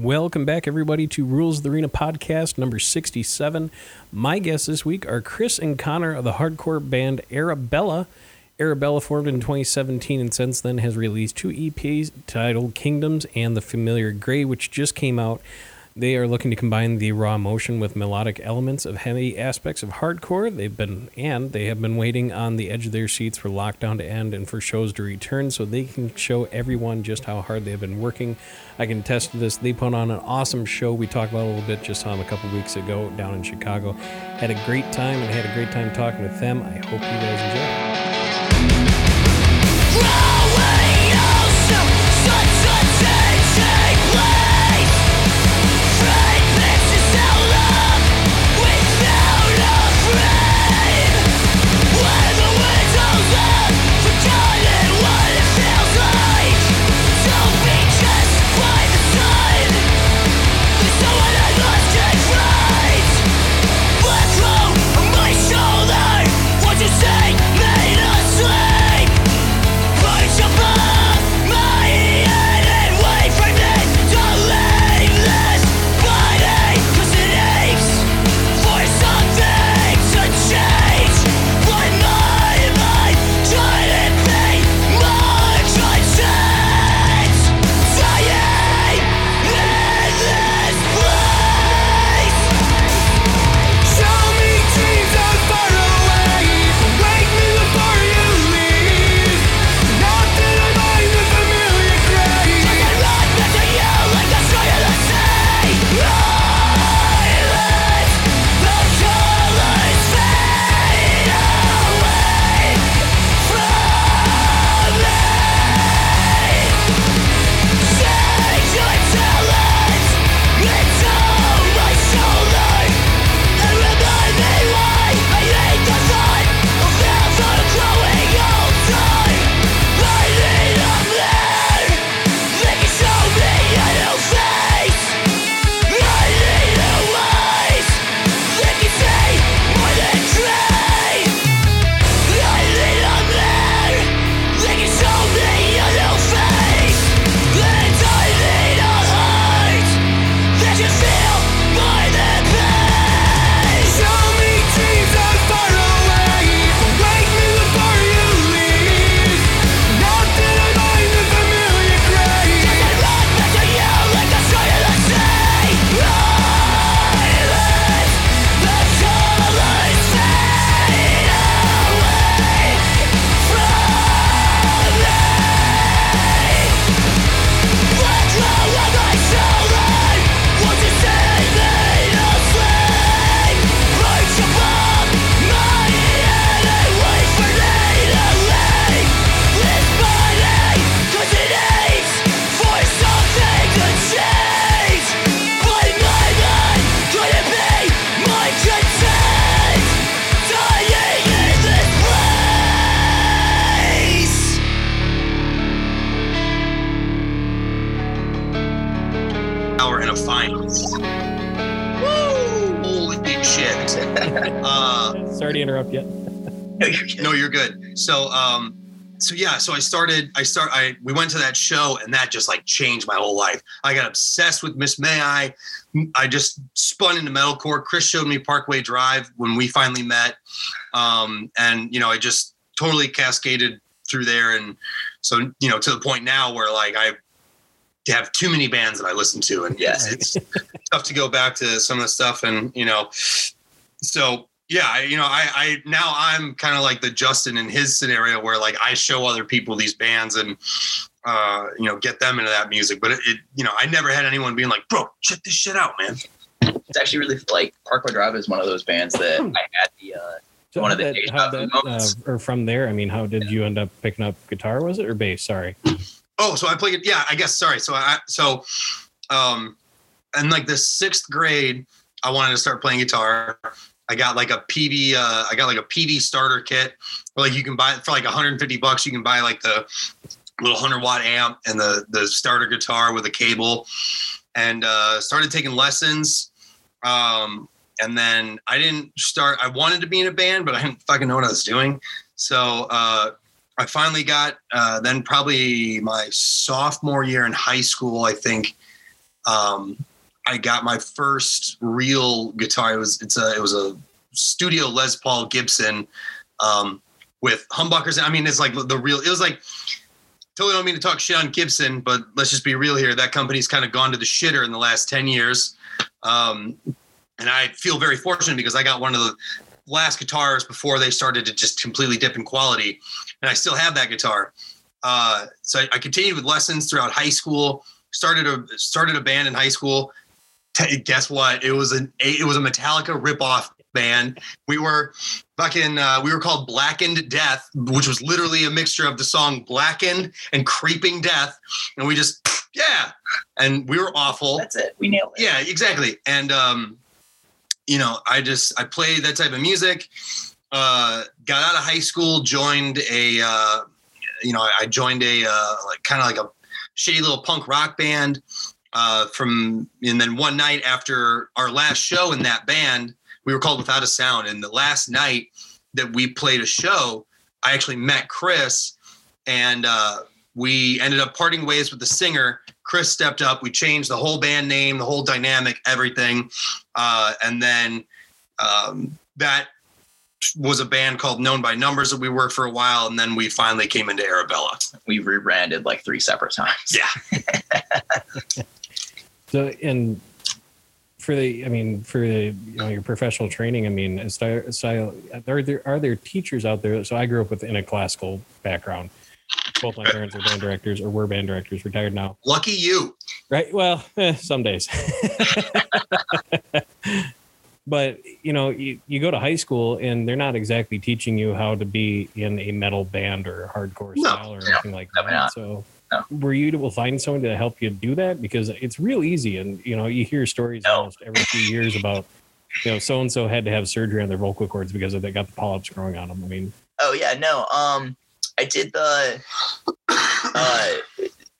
Welcome back, everybody, to Rules of the Arena podcast number 67. My guests this week are Chris and Connor of the hardcore band Arabella. Arabella formed in 2017 and since then has released two EPs titled Kingdoms and The Familiar Grey, which just came out. They are looking to combine the raw emotion with melodic elements of heavy aspects of hardcore. They've been and they have been waiting on the edge of their seats for lockdown to end and for shows to return so they can show everyone just how hard they've been working. I can attest to this. They put on an awesome show. We talked about a little bit just on a couple weeks ago down in Chicago. Had a great time and had a great time talking with them. I hope you guys enjoy. So I started, I start, I, we went to that show and that just like changed my whole life. I got obsessed with Miss May I, I just spun into metalcore. Chris showed me Parkway Drive when we finally met. Um, and you know, I just totally cascaded through there. And so, you know, to the point now where like I have too many bands that I listen to and yes, it's tough to go back to some of the stuff and, you know, so yeah, I, you know, I, I now I'm kind of like the Justin in his scenario where like I show other people these bands and uh, you know get them into that music. But it, it, you know, I never had anyone being like, bro, check this shit out, man. It's actually really like Parkway Drive is one of those bands that I had the uh, So One of the that, how that, moments. uh, or from there, I mean, how did you end up picking up guitar? Was it or bass? Sorry. Oh, so I played it. Yeah, I guess. Sorry. So I so um, in like the sixth grade, I wanted to start playing guitar. I got like a PD. Uh, I got like a PD starter kit. Like you can buy it for like 150 bucks. You can buy like the little 100 watt amp and the the starter guitar with a cable. And uh, started taking lessons. Um, and then I didn't start. I wanted to be in a band, but I didn't fucking know what I was doing. So uh, I finally got. Uh, then probably my sophomore year in high school, I think. um, I got my first real guitar. It was it's a it was a studio Les Paul Gibson um, with humbuckers. I mean, it's like the real. It was like totally don't mean to talk shit on Gibson, but let's just be real here. That company's kind of gone to the shitter in the last ten years, um, and I feel very fortunate because I got one of the last guitars before they started to just completely dip in quality, and I still have that guitar. Uh, so I, I continued with lessons throughout high school. Started a started a band in high school. T- guess what? It was an it was a Metallica ripoff band. We were fucking uh, we were called Blackened Death, which was literally a mixture of the song Blackened and Creeping Death, and we just yeah, and we were awful. That's it. We nailed it. Yeah, exactly. And um, you know, I just I played that type of music. Uh, got out of high school, joined a uh, you know, I joined a uh, like kind of like a shitty little punk rock band. Uh, from and then one night after our last show in that band, we were called Without a Sound. And the last night that we played a show, I actually met Chris, and uh, we ended up parting ways with the singer. Chris stepped up. We changed the whole band name, the whole dynamic, everything. Uh, and then um, that was a band called Known by Numbers that we worked for a while. And then we finally came into Arabella. We rebranded like three separate times. Yeah. So, and for the, I mean, for the, you know, your professional training, I mean, style, style, are there are there teachers out there? So I grew up with in a classical background. Both my parents are band directors, or were band directors, retired now. Lucky you. Right. Well, eh, some days. but you know, you, you go to high school and they're not exactly teaching you how to be in a metal band or hardcore No, style or no, anything like that. not. So No. were you able to find someone to help you do that? Because it's real easy and you know, you hear stories No. almost every few years about you know, so and so had to have surgery on their vocal cords because they got the polyps growing on them. I mean, Oh yeah, no. Um, I did the. Uh,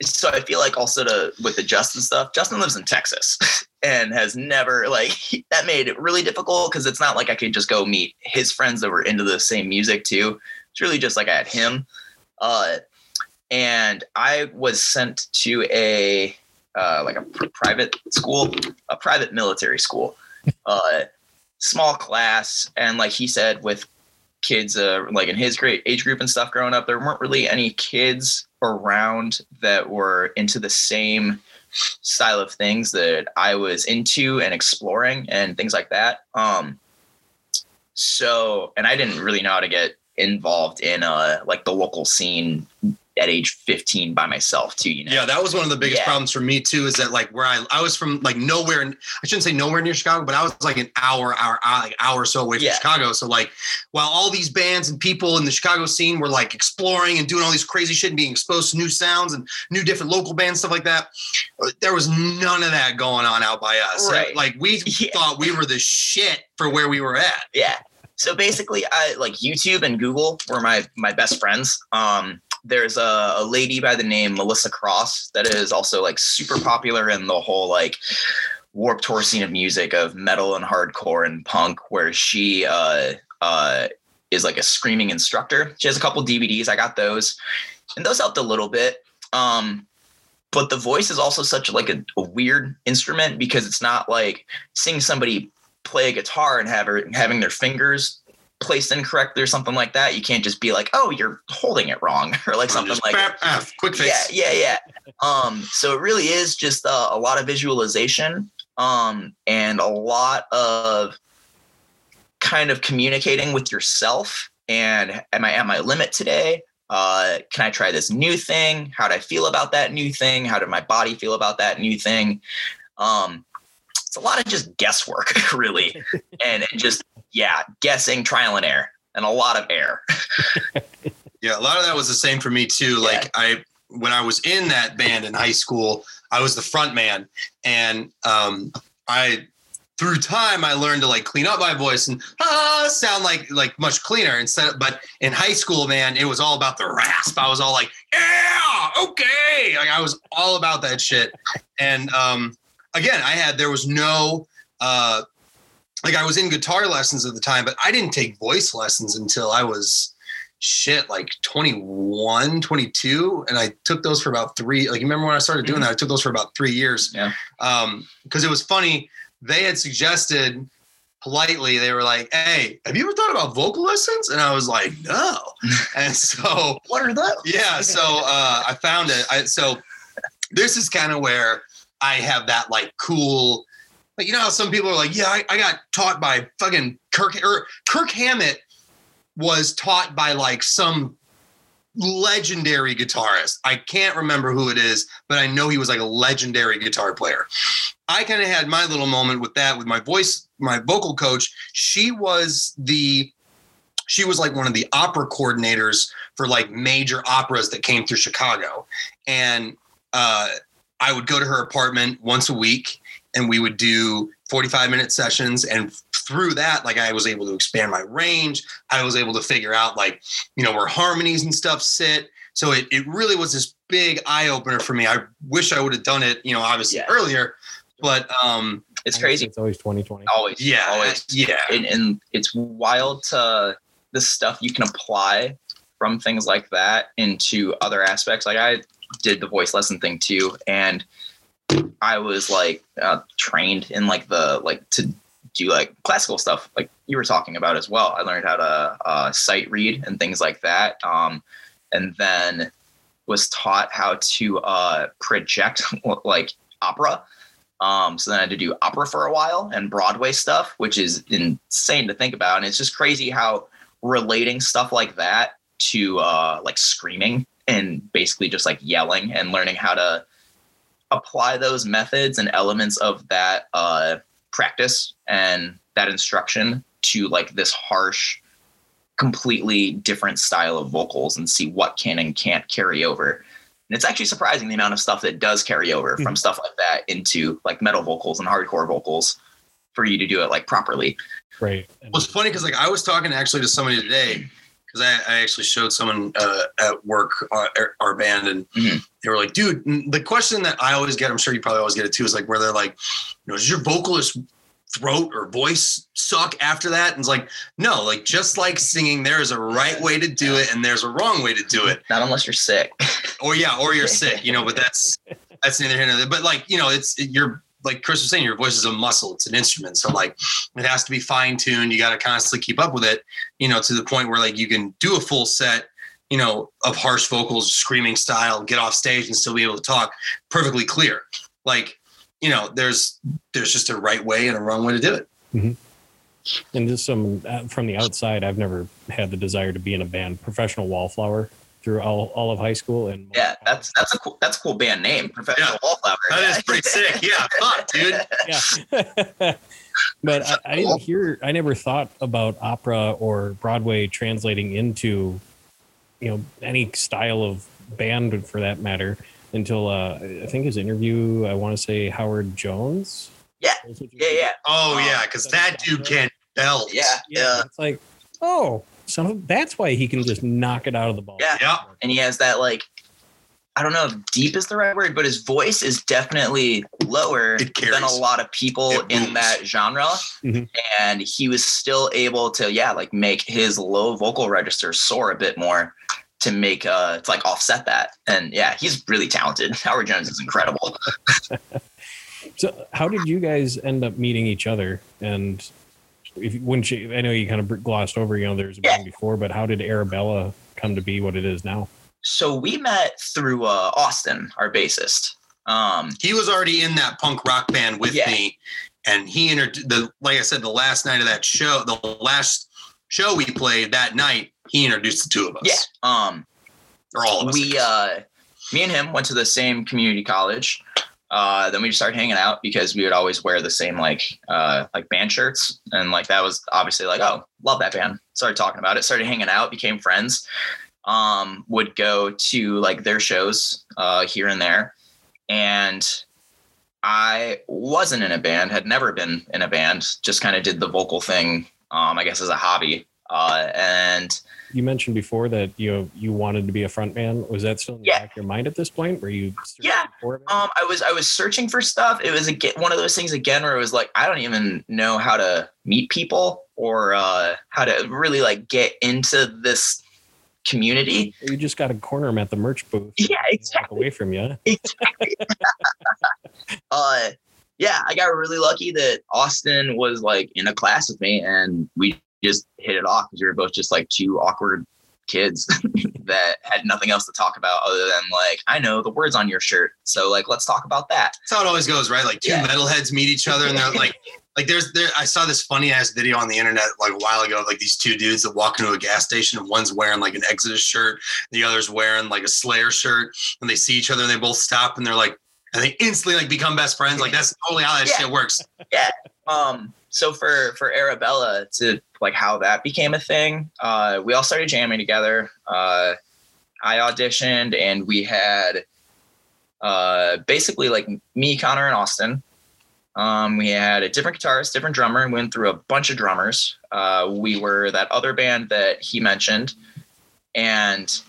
so I feel like also to with the Justin stuff. Justin lives in Texas and has never like that made it really difficult because it's not like I could just go meet his friends that were into the same music too. It's really just like I had him. Uh, and I was sent to a uh, like a private school, a private military school, uh, small class, and like he said, with kids uh, like in his great age group and stuff growing up, there weren't really any kids around that were into the same style of things that I was into and exploring and things like that. Um, so, and I didn't really know how to get involved in uh like the local scene at age 15 by myself too you know Yeah, that was one of the biggest Yeah. problems for me too. Is that like where I I was from like nowhere. in- I shouldn't say nowhere near Chicago, but I was like an hour, hour, hour like hour or so away from Yeah. Chicago. So like, while all these bands and people in the Chicago scene were like exploring and doing all these crazy shit and being exposed to new sounds and new different local bands stuff like that, uh, there was none of that going on out by us. Right. Like we Yeah. thought we were the shit for where we were at. yeah so basically i like youtube and google were my my best friends um there's a, a lady by the name melissa cross that is also like super popular in the whole like warp tour scene of music of metal and hardcore and punk where she uh uh is like a screaming instructor. She has a couple dvds i got those. And those helped a little bit. Um but the voice is also such like a, a weird instrument because it's not like seeing somebody play a guitar and have her, having their fingers placed incorrectly or something like that. You can't just be like, "Oh, you're holding it wrong," or like something like bap, ah, quick fix. yeah, yeah, yeah. Um, so it really is just uh, a lot of visualization, um, and a lot of kind of communicating with yourself. And am I at my limit today? Uh, can I try this new thing? How do I feel about that new thing? How did my body feel about that new thing? Um, it's a lot of just guesswork, really, and, and just yeah, guessing, trial and error, and a lot of error. Yeah, a lot of that was the same for me too. Yeah. Like I when I was in that band in high school, I was the front man and um I through time I learned to like clean up my voice and ah sound like like much cleaner instead of, but in high school man it was all about the rasp. I was all like, "Yeah, okay." Like I was all about that shit. And um again, I had there was no uh like I was in guitar lessons at the time, but I didn't take voice lessons until I was shit like 21 22 and i took those for about three like you remember when i started doing that? I took those for about three years. Yeah. um because it was funny they had suggested politely they were like hey have you ever thought about vocal lessons? And i was like no. And so What are those? yeah so uh i found it. I, so this is kind of where i have that like cool you know how some people are like yeah i, I got taught by fucking kirk or kirk hammett was taught by like some legendary guitarist. I can't remember who it is but i know he was like a legendary guitar player. I kind of had my little moment with that with my voice my vocal coach. She was the she was like one of the opera coordinators for like major operas that came through Chicago. And uh, I would go to her apartment once a week and we would do 45 minute sessions. And through that, like I was able to expand my range. I was able to figure out like, you know, where harmonies and stuff sit. So it, it really was this big eye opener for me. I wish I would have done it, you know, obviously Yeah. earlier, but um, It's crazy. It's always 2020. Always. yeah, Always. yeah. and, and it's wild to the stuff you can apply from things like that into other aspects. Like I did the voice lesson thing too, and I was like uh, trained in like the like to do like classical stuff, like you were talking about as well. I learned how to uh, sight read and things like that, um, and then was taught how to uh, project like opera. Um, so then I had to do opera for a while and Broadway stuff, which is insane to think about. And it's just crazy how relating stuff like that to uh, like screaming and basically just like yelling and learning how to apply those methods and elements of that uh, practice and that instruction to like this harsh, completely different style of vocals and see what can and can't carry over. And it's actually surprising the amount of stuff that does carry over from stuff like that into like metal vocals and hardcore vocals for you to do it like properly. Right. Well, it's funny because like I was talking actually to somebody today because I, I actually showed someone uh, at work uh, our, band and Mhm. they were like, "Dude, the question that I always get, I'm sure you probably always get it too, is like where they're like, you know, does your vocalist throat or voice suck after that?" And it's like, no, like just like singing, there is a right way to do it and there's a wrong way to do it. Not unless you're sick. Or yeah, or you're sick, you know. But that's that's neither here nor there. But like you know, it's you're like Chris was saying, your voice is a muscle. It's an instrument, so like it has to be fine tuned. You got to constantly keep up with it, you know, to the point where like you can do a full set, you know, of harsh vocals, screaming style, get off stage and still be able to talk perfectly clear. Like you know, there's there's just a right way and a wrong way to do it. And just some uh, from the outside, I've never had the desire to be in a band. Professional Wallflower through all, all of high school and Yeah, that's that's a cool that's a cool band name, Professional Yeah. Wallflower. That yeah. is pretty sick. Yeah, fuck, dude. yeah. but I, I didn't hear. I never thought about opera or Broadway translating into, you know, any style of band for that matter until uh, I think his interview. I want to say Howard Jones. Yeah. Yeah, yeah. Oh yeah, because that dude can belt. Yeah, Yeah, yeah. it's like, oh, so that's why he can just knock it out of the ball. Yeah. Yeah. And he has that like I don't know if deep is the right word, but his voice is definitely lower than a lot of people It in booms. that genre. Mhm. And he was still able to, yeah, like make his low vocal register soar a bit more to make uh to like offset that. And yeah, he's really talented. Howard Jones is incredible. So, how did you guys end up meeting each other? And if when she, I know you kind of glossed over, you know, there's a Yeah. band before, but how did Arabella come to be what it is now? So we met through uh Austin, our bassist. Um he was already in that punk rock band with Yeah. me and he entered the like i said the last night of that show the last show we played that night he introduced the two of us yeah. Um or all of us we uh me and him went to the same community college uh then we just started hanging out because we would always wear the same like uh like band shirts. And like that was obviously like oh love that band. Started talking about it started hanging out became friends. Um would go to like their shows uh here and there. And i wasn't in a band had never been in a band just kind of did the vocal thing um i guess as a hobby. Uh and You mentioned before that you you wanted to be a front man. Was that still in the Yeah. back of your mind at this point? Were you Yeah. for? Um, I was I was searching for stuff. It was again one of those things again where it was like I don't even know how to meet people or uh, how to really like get into this community. You just got to corner him at the merch booth. Yeah, exactly. away from you. uh yeah i got really lucky that austin was like in a class with me and we just hit it off because we were both just like two awkward kids that had nothing else to talk about other than like i know the words on your shirt so like let's talk about that That's how it always goes, right? Like two Yeah. metalheads meet each other, and they're like, like there's there. I saw this funny ass video on the internet like a while ago of like these two dudes that walk into a gas station, and one's wearing like an Exodus shirt, the other's wearing like a Slayer shirt, and they see each other, and they both stop, and they're like, and they instantly like become best friends. Like that's totally how that Yeah. shit works. Yeah. Um so for for arabella to like how that became a thing. Uh we all started jamming together. Uh i auditioned and we had uh basically like me connor and austin. Um we had a different guitarist different drummer and went through a bunch of drummers. Uh we were that other band that he mentioned. And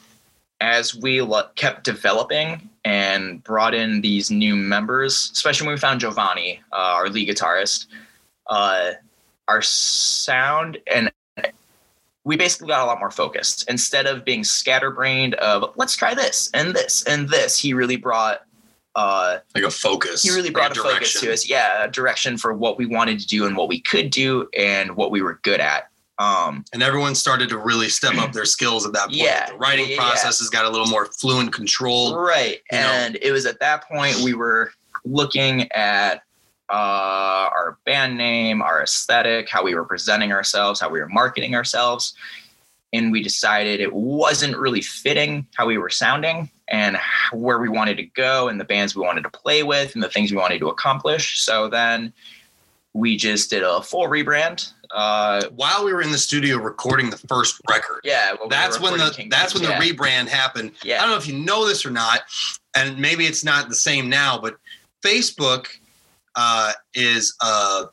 as we lo- kept developing and brought in these new members, especially when we found Giovanni, uh, our lead guitarist, uh, our sound and we basically got a lot more focused. Instead of being scatterbrained of let's try this and this and this, he really brought uh, Like a focus. he really brought a focus to us. Yeah, a direction for what we wanted to do and what we could do and what we were good at. Um, And everyone started to really step up their skills at that point. Yeah, the writing yeah, yeah. process has got a little more fluent control. right you know? and it was at that point we were looking at uh, our band name our aesthetic how we were presenting ourselves how we were marketing ourselves and we decided it wasn't really fitting how we were sounding and where we wanted to go and the bands we wanted to play with and the things we wanted to accomplish so then we just did a full rebrand uh, While we were in the studio recording the first record, yeah well, we that's when the King that's when James, the yeah. rebrand happened. Yeah. I don't know if you know this or not, and maybe it's not the same now, but Facebook uh, is a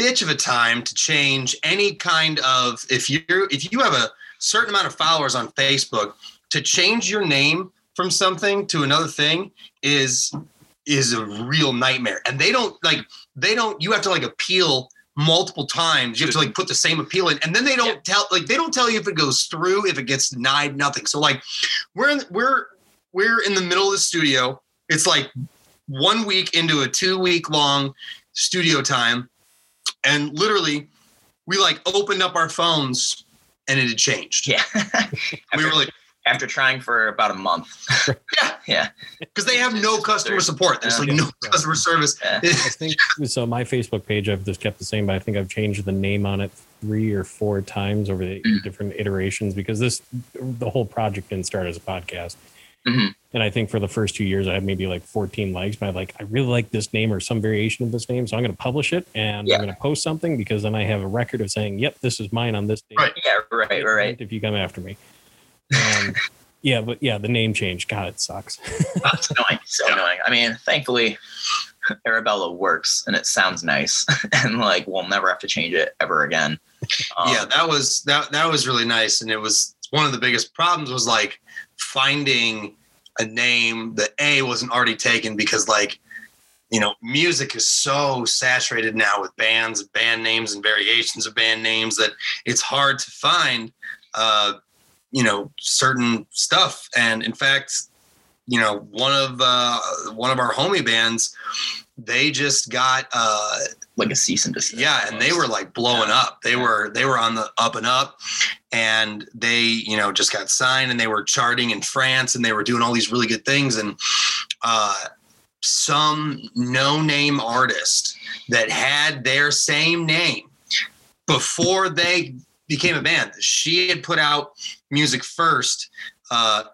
bitch of a time to change any kind of if you if you have a certain amount of followers on Facebook to change your name from something to another thing is is a real nightmare. And they don't like they don't you have to like appeal multiple times. You have to like put the same appeal in. And then they don't Yeah. tell like they don't tell you if it goes through if it gets denied nothing. So like we're in we're we're in the middle of the studio. It's like one week into a two week long studio time and literally we like opened up our phones and it had changed yeah we were like after trying for about a month. Yeah. yeah. because they have no customer support there's like no customer service Yeah. I think so. My Facebook page, I've just kept the same, but I think I've changed the name on it three or four times over the Mm. different iterations because this, the whole project didn't start as a podcast. Mhm. And I think for the first two years, I had maybe like 14 likes, but I like, I really like this name or some variation of this name. So I'm going to publish it and Yeah. I'm going to post something because then I have a record of saying, yep, this is mine on this day. Right. Yeah, right, right, right. If you come after me. Um, yeah, but yeah, the name change. God, it sucks. Oh, it's annoying. So annoying. I mean, thankfully, Arabella works and it sounds nice, and like we'll never have to change it ever again. Um, yeah that was that that was really nice and it was one of the biggest problems was like finding a name that a wasn't already taken because like you know music is so saturated now with bands band names and variations of band names that it's hard to find uh you know certain stuff. And in fact you know one of uh one of our homie bands they just got uh like a cease and desist. yeah and they were like blowing Yeah. up they Yeah. were they were on the up and up and they you know just got signed and they were charting in france and they were doing all these really good things and uh some no name artist that had their same name before they became a band she had put out music first uh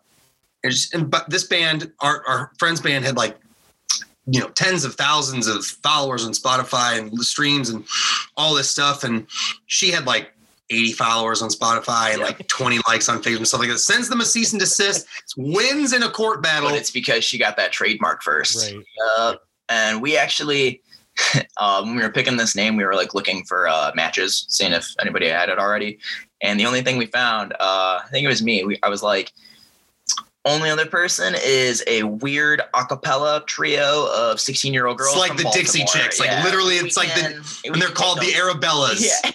and, just- and but this band our, our friend's band had like you know tens of thousands of followers on spotify and streams and all this stuff and she had like 80 followers on spotify and Yeah. like 20 likes on facebook and stuff like that sends them a cease and desist wins in a court battle but it's because she got that trademark first. Right. Uh, and we actually, uh, when we were picking this name, we were like looking for uh, matches, seeing if anybody had it already. And the only thing we found, uh, I think it was me. We, I was like, only other person is a weird a cappella trio of 16 year old girls. It's like from the Dixie Chicks, like Yeah, literally we it's like the- can- we and they're called make the arabellas Yeah.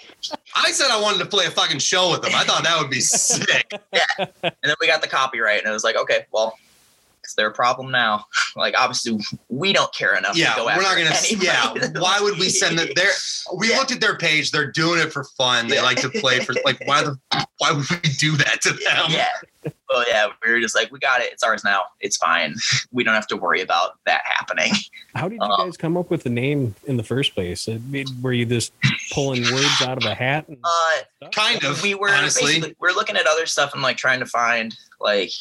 i I said I wanted to play a fucking show with them. I thought that would be sick. and then we got the copyright, and it was like, okay, well, it's a problem now. Like, obviously, we don't care enough. Yeah, to go we're not gonna. anybody. Yeah, why would we send them there? We Yeah. looked at their page. They're doing it for fun. They Yeah. like to play for like. Why the? Why would we do that to them? yeah. Well, yeah, we were just like, we got it. It's ours now. It's fine. We don't have to worry about that happening. How did you Uh, guys come up with the name in the first place? I mean, Were you just pulling words out of a hat? And Uh. Kind of. we were honestly. we're looking at other stuff and like trying to find like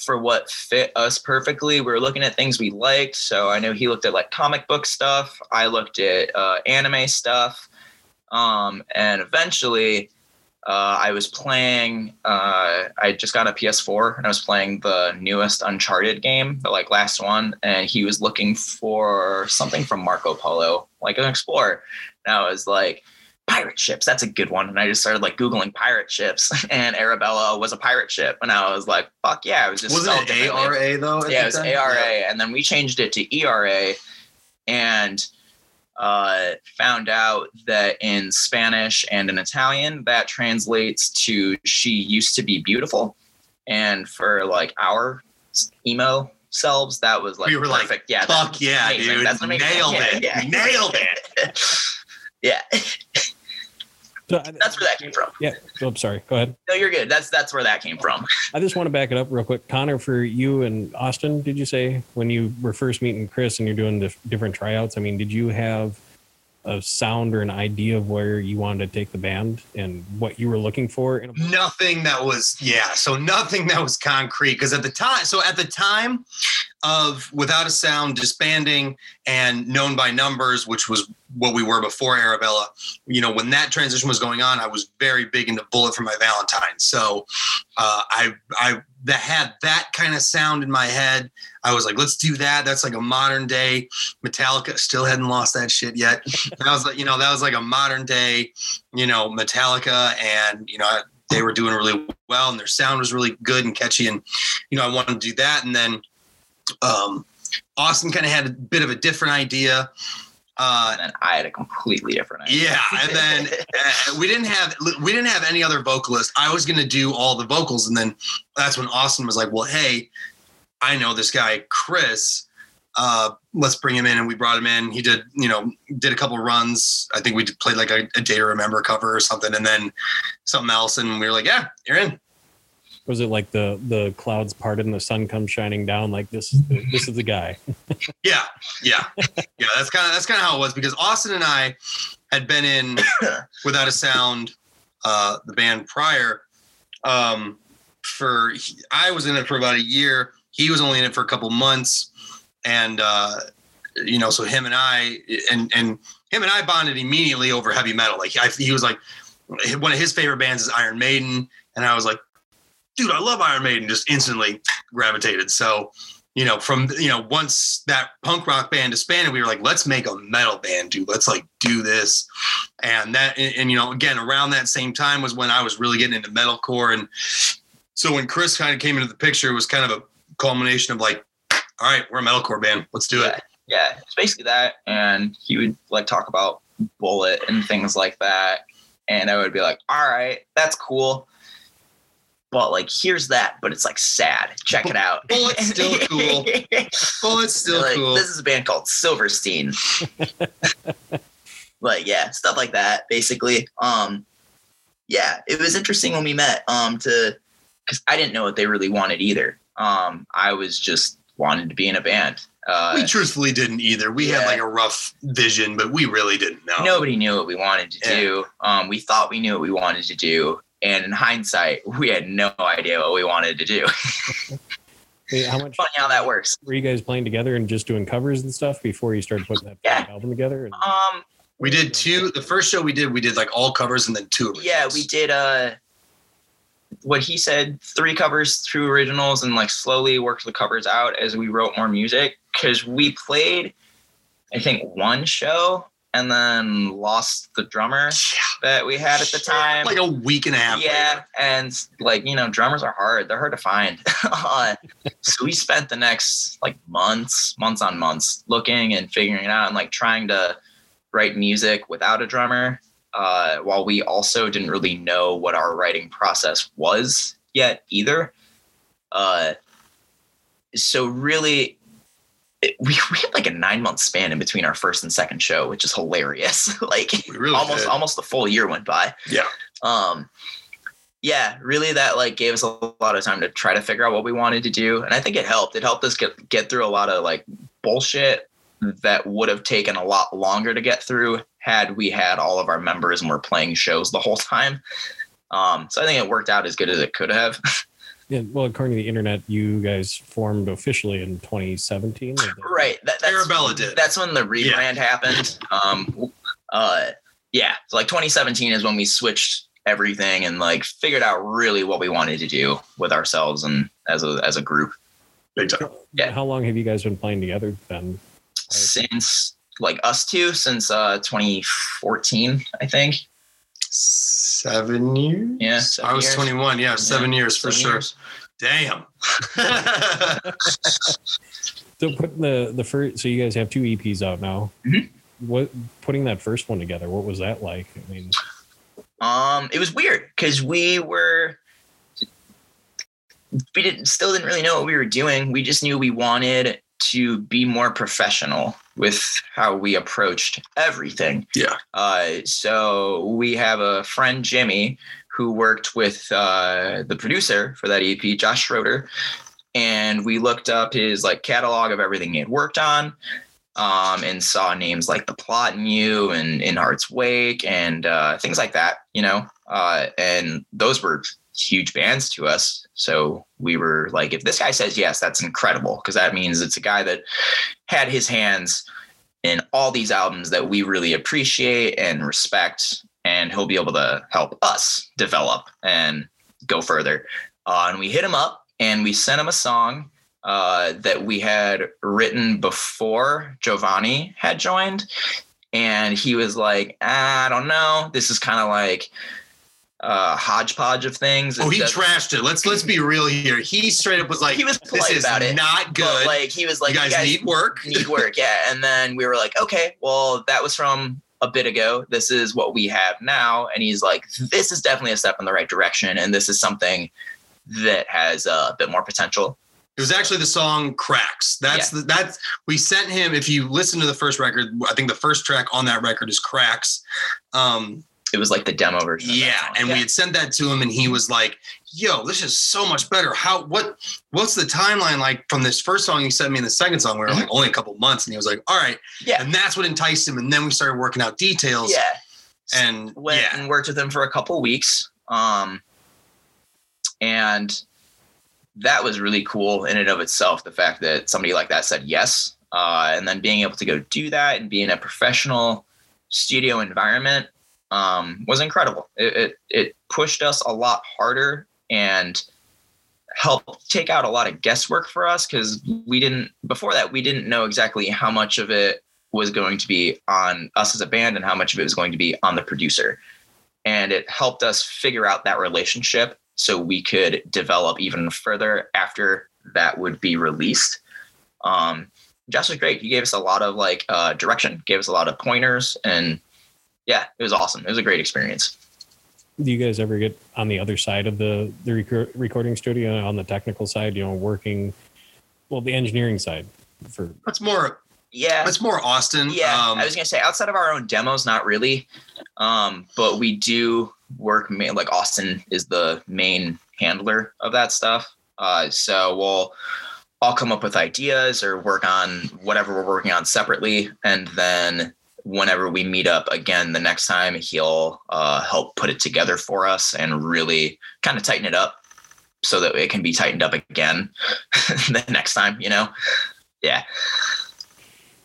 for what fit us perfectly. We were looking at things we liked. So I know he looked at like comic book stuff. I looked at uh, anime stuff. Um, and eventually, uh, I was playing. Uh, I just got a PS4 and I was playing the newest Uncharted game, the like last one. And he was looking for something from Marco Polo, like an explorer. And I was like, pirate ships. That's a good one. And I just started like Googling pirate ships, and Arabella was a pirate ship. And I was like, fuck yeah. It was just Wasn't it. ARA though? Yeah, it was time? ARA. And then we changed it to ERA and uh, found out that in Spanish and in Italian, that translates to she used to be beautiful. And for like our emo selves, that was like We were like, yeah, Fuck yeah, amazing. dude! Nailed Yeah, it! yeah. Nailed it! yeah, So that's where that came from. Yeah. Oh, I'm sorry. Go ahead. No, you're good. That's that's where that came from. I just want to back it up real quick. Connor, for you and Austin, did you say when you were first meeting Chris and you're doing the different tryouts? I mean, did you have a sound or an idea of where you wanted to take the band and what you were looking for? Nothing that was yeah so nothing that was concrete because at the time so at the time of without a sound disbanding and known by numbers which was what we were before arabella you know when that transition was going on i was very big into bullet for my valentine so uh, i i that had that kind of sound in my head. I was like let's do that. That's like a modern day metallica. Still hadn't lost that shit yet. That was like you know that was like a modern day you know metallica and you know they were doing really well and their sound was really good and catchy and you know i wanted to do that and then um austin kind of had a bit of a different idea uh And then I had a completely different idea. yeah and then uh, we didn't have we didn't have any other vocalist. I was going to do all the vocals and then that's when austin was like well hey i know this guy chris. Uh let's bring him in. And we brought him in. He did you know did a couple runs. I think we played like a, a day to remember cover or something and then something else and we were like yeah you're in Was it like the the clouds parted and the sun comes shining down? Like this is the, this is the guy. Yeah, yeah, yeah. That's kind of that's kind of how it was because Austin and I had been in without a sound, uh, the band prior. Um, for I was in it for about a year. He was only in it for a couple months, and uh, you know, so him and I and and him and I bonded immediately over heavy metal. Like I, he was like one of his favorite bands is Iron Maiden, and I was like, dude, I love Iron Maiden. Just instantly gravitated. So you know, from you know, once that punk rock band disbanded, we were like, let's make a metal band, dude. Let's like do this, and that, and, and, you know, again, around that same time was when I was really getting into metalcore, and so when Chris kind of came into the picture, it was kind of a culmination of like, all right, we're a metalcore band, let's do it. yeah, it's basically that. And he would like talk about Bullet and things like that. And I would be like, all right, that's cool. But like, here's that, but it's like sad. Check it out. Bullet's still cool. Well, it's still like, cool. This is a band called Silverstein. like, yeah, stuff like that, basically. Um, yeah, it was interesting when we met. Um, to because I didn't know what they really wanted either. Um, I was just wanted to be in a band. Uh, we truthfully didn't either. We had like a rough vision, but we really didn't know. nobody knew what we wanted to Yeah. do. Um, we thought we knew what we wanted to do, and in hindsight, we had no idea what we wanted to do. Hey, how much Funny how that works. were you guys playing together and just doing covers and stuff before you started putting that Yeah. album together? And, Um, We did two. The first show we did, we did like all covers and then two. Originals. yeah, we did. Uh, what he said, three covers, two originals, and like slowly worked the covers out as we wrote more music. Because we played, I think, one show and then lost the drummer that we had at the time. like a week and a half. yeah later. and like you know drummers are hard they're hard to find Uh, so we spent the next like months months on months looking and figuring it out and like trying to write music without a drummer uh, while we also didn't really know what our writing process was yet either. Uh, so really, it, we, we had like a nine month span in between our first and second show, which is hilarious. like really almost did. almost the full year went by. Yeah. Um, yeah, really, that like gave us a lot of time to try to figure out what we wanted to do, and I think it helped. It helped us get get through a lot of like bullshit that would have taken a lot longer to get through had we had all of our members and were playing shows the whole time. Um, so I think it worked out as good as it could have. Yeah, well, according to the internet, you guys formed officially in 2017. right. That, that's, Arabella did. That's when the rebrand happened. Um, uh, yeah. So like 2017 is when we switched everything and like figured out really what we wanted to do with ourselves and as a as a group Big time. Yeah. How long have you guys been playing together then? since like us two since uh 2014, I think. Seven years? Yeah, I was years. 21. Yeah, seven years for Seven sure. years. Damn. So putting the the first, so you guys have two EPs out now. Mhm. What putting that first one together? What was that like? I mean, Um, it was weird because we were we didn't still didn't really know what we were doing. We just knew we wanted to be more professional with how we approached everything. Yeah. Uh, so we have a friend Jimmy who worked with uh, the producer for that EP, Josh Schroeder, and we looked up his like catalog of everything he had worked on um, and saw names like The Plot in You and In Heart's Wake and uh, things like that, you know. Uh, and those were huge bands to us. So we were like, if this guy says yes, that's incredible because that means it's a guy that had his hands in all these albums that we really appreciate and respect, and he'll be able to help us develop and go further. Uh, and we hit him up and we sent him a song uh, that we had written before Giovanni had joined. And he was like, I don't know. This is kind of like a hodgepodge of things. oh, he doesn't- trashed it. Let's let's be real here. He straight up was like, He was "This polite is about it, not good. like he was like, you guys, need work." need work. Yeah. And then we were like, okay, well, that was from a bit ago. This is what we have now. And he's like, this is definitely a step in the right direction. And this is something that has a bit more potential. It was actually the song "Cracks." That's the, that's we sent him. If you listen to the first record, I think the first track on that record is "Cracks." Um, It was like the demo version. of that yeah, and we had sent that to him, and he was like, "Yo, this is so much better. How what what's the timeline like from this first song you sent me and the second song? We were like only a couple months, and he was like, "All right," Yeah. and that's what enticed him. And then we started working out details. yeah. and went yeah, and worked with him for a couple weeks. Um, and that was really cool in and of itself. The fact that somebody like that said yes, uh, and then being able to go do that and be in a professional studio environment um, was incredible. It, it it pushed us a lot harder and helped take out a lot of guesswork for us because we didn't before that we didn't know exactly how much of it was going to be on us as a band and how much of it was going to be on the producer. And it helped us figure out that relationship so we could develop even further after that would be released. Um, Josh was great. He gave us a lot of like uh, direction, gave us a lot of pointers, and yeah, it was awesome. It was a great experience. do you guys ever get on the other side of the the rec- recording studio on the technical side? You know, working well, the engineering side for that's more Yeah, that's more Austin. Yeah, um, I was gonna say outside of our own demos, not really, um, but we do work. ma- Like Austin is the main handler of that stuff, uh, so we'll all come up with ideas or work on whatever we're working on separately, and then whenever we meet up again the next time, he'll uh, help put it together for us and really kind of tighten it up so that it can be tightened up again the next time. You know, yeah.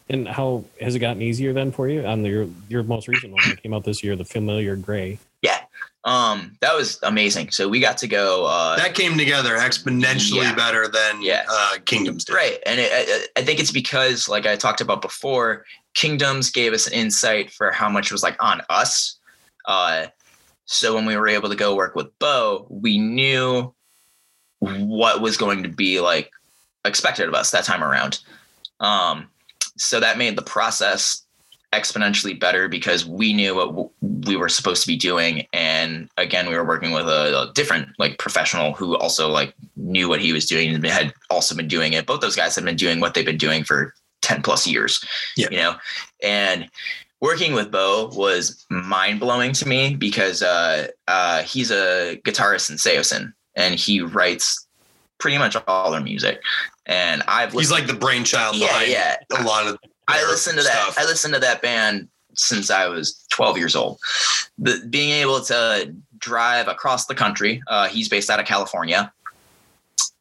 and how has it gotten easier then for you on the, your your most recent one that came out this year, the familiar gray? Um, that was amazing. So we got to go. Uh, that came together exponentially Yeah. better than Yeah. uh, Kingdoms did. right, and it, I, I think it's because, like I talked about before, Kingdoms gave us an insight for how much was like on us. Uh, so when we were able to go work with Beau, we knew what was going to be like expected of us that time around. Um, so that made the process exponentially better because we knew what w- we were supposed to be doing and again we were working with a, a different like professional who also like knew what he was doing and had also been doing it both those guys had been doing what they've been doing for 10 plus years Yeah. you know and working with Beau was mind-blowing to me because uh, uh, he's a guitarist in Saosin and he writes pretty much all their music and i've He's like the brainchild yeah behind yeah a lot of. I listened to that. I listened to that band since I was 12 years old. The, being able to drive across the country, uh, he's based out of California.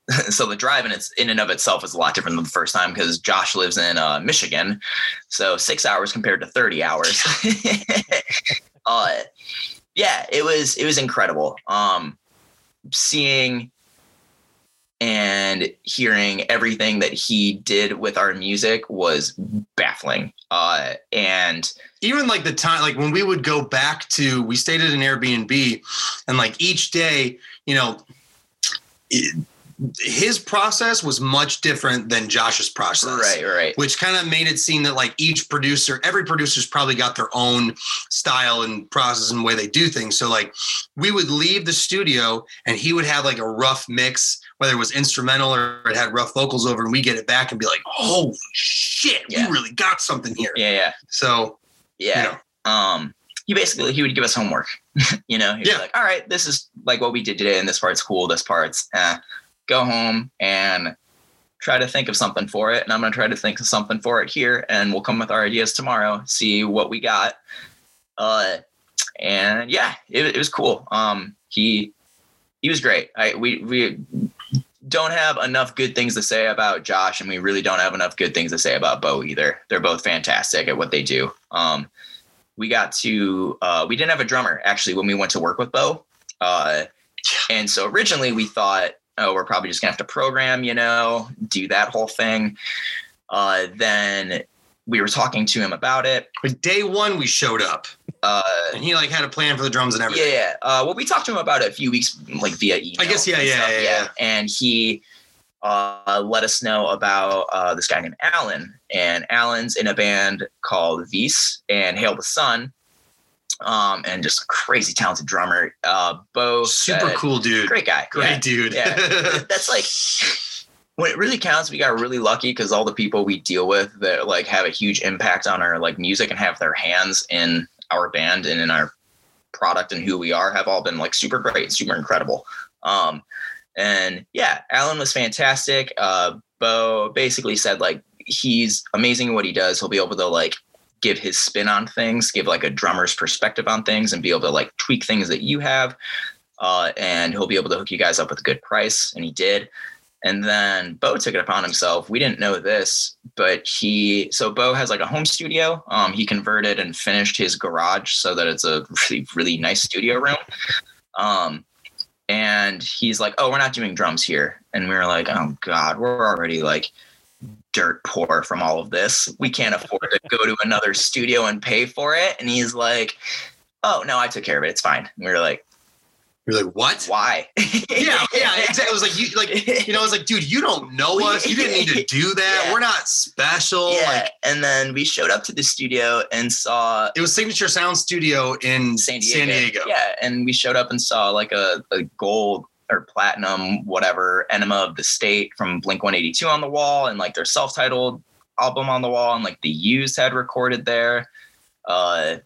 so the drive in its in and of itself is a lot different than the first time because Josh lives in uh, Michigan, so six hours compared to 30 hours. uh, yeah, it was it was incredible. Um, seeing and hearing everything that he did with our music was baffling. Uh, and even like the time like when we would go back to we stayed at an airbnb and like each day you know it, his process was much different than josh's process. Right, right, which kind of made it seem that like each producer every producer's probably got their own style and process and way they do things. So like we would leave the studio and he would have like a rough mix whether it was instrumental or it had rough vocals over and we get it back and be like holy shit Yeah. we really got something here yeah, yeah, so yeah. you know Um, he basically he would give us homework. you know, he'd Yeah. like, "All right, this is like what we did today, and this part's cool. This part's eh. go home and." Try to think of something for it, and I'm gonna try to think of something for it here, and we'll come with our ideas tomorrow. See what we got. Uh, and yeah, it, it was cool. Um, he he was great. I we we don't have enough good things to say about Josh, and we really don't have enough good things to say about Beau either. They're both fantastic at what they do. Um, we got to uh, we didn't have a drummer actually when we went to work with Beau, uh, and so originally we thought, oh, we're probably just gonna have to program, you know, do that whole thing. Uh, then we were talking to him about it. Like day one, we showed up Uh, and he like had a plan for the drums and everything. yeah. Uh, well, we talked to him about it a few weeks, like via email. I guess, yeah, yeah, stuff, yeah, yeah. And he uh, let us know about uh, this guy named Alan, and Alan's in a band called Vies and Hail the Sun, um, and just a crazy talented drummer. Uh, Beau, Super said- cool dude. great guy, Great Yeah. dude. Yeah. That's like when it really counts. We got really lucky because all the people we deal with that like have a huge impact on our like music and have their hands in our band and in our product and who we are have all been like super great, super incredible. Um, and yeah, Alan was fantastic. Uh, Beau basically said like he's amazing at what he does. He'll be able to like give his spin on things, give like a drummer's perspective on things, and be able to like tweak things that you have. Uh, and he'll be able to hook you guys up with a good price, and he did. And then Beau took it upon himself. We didn't know this, but he so Beau has like a home studio. Um, he converted and finished his garage so that it's a really really nice studio room. Um, and he's like, "Oh, we're not doing drums here," and we were like, "Oh God, we're already like dirt poor from all of this. We can't afford to go to another studio and pay for it." And he's like, "Oh no, I took care of it. It's fine." And we were like, You're like, what? "Why?" Yeah, yeah, exactly. It was like you like you know, I was like, dude, you don't know us. You didn't need to do that. Yeah. We're not special. Yeah, Like and then we showed up to the studio and saw it was Signature Sound Studio in San Diego. San Diego. Yeah, and we showed up and saw like a, a gold or platinum, whatever, enema of the state from Blink 182 on the wall, and like their self-titled album on the wall, and like the Used had recorded there. Uh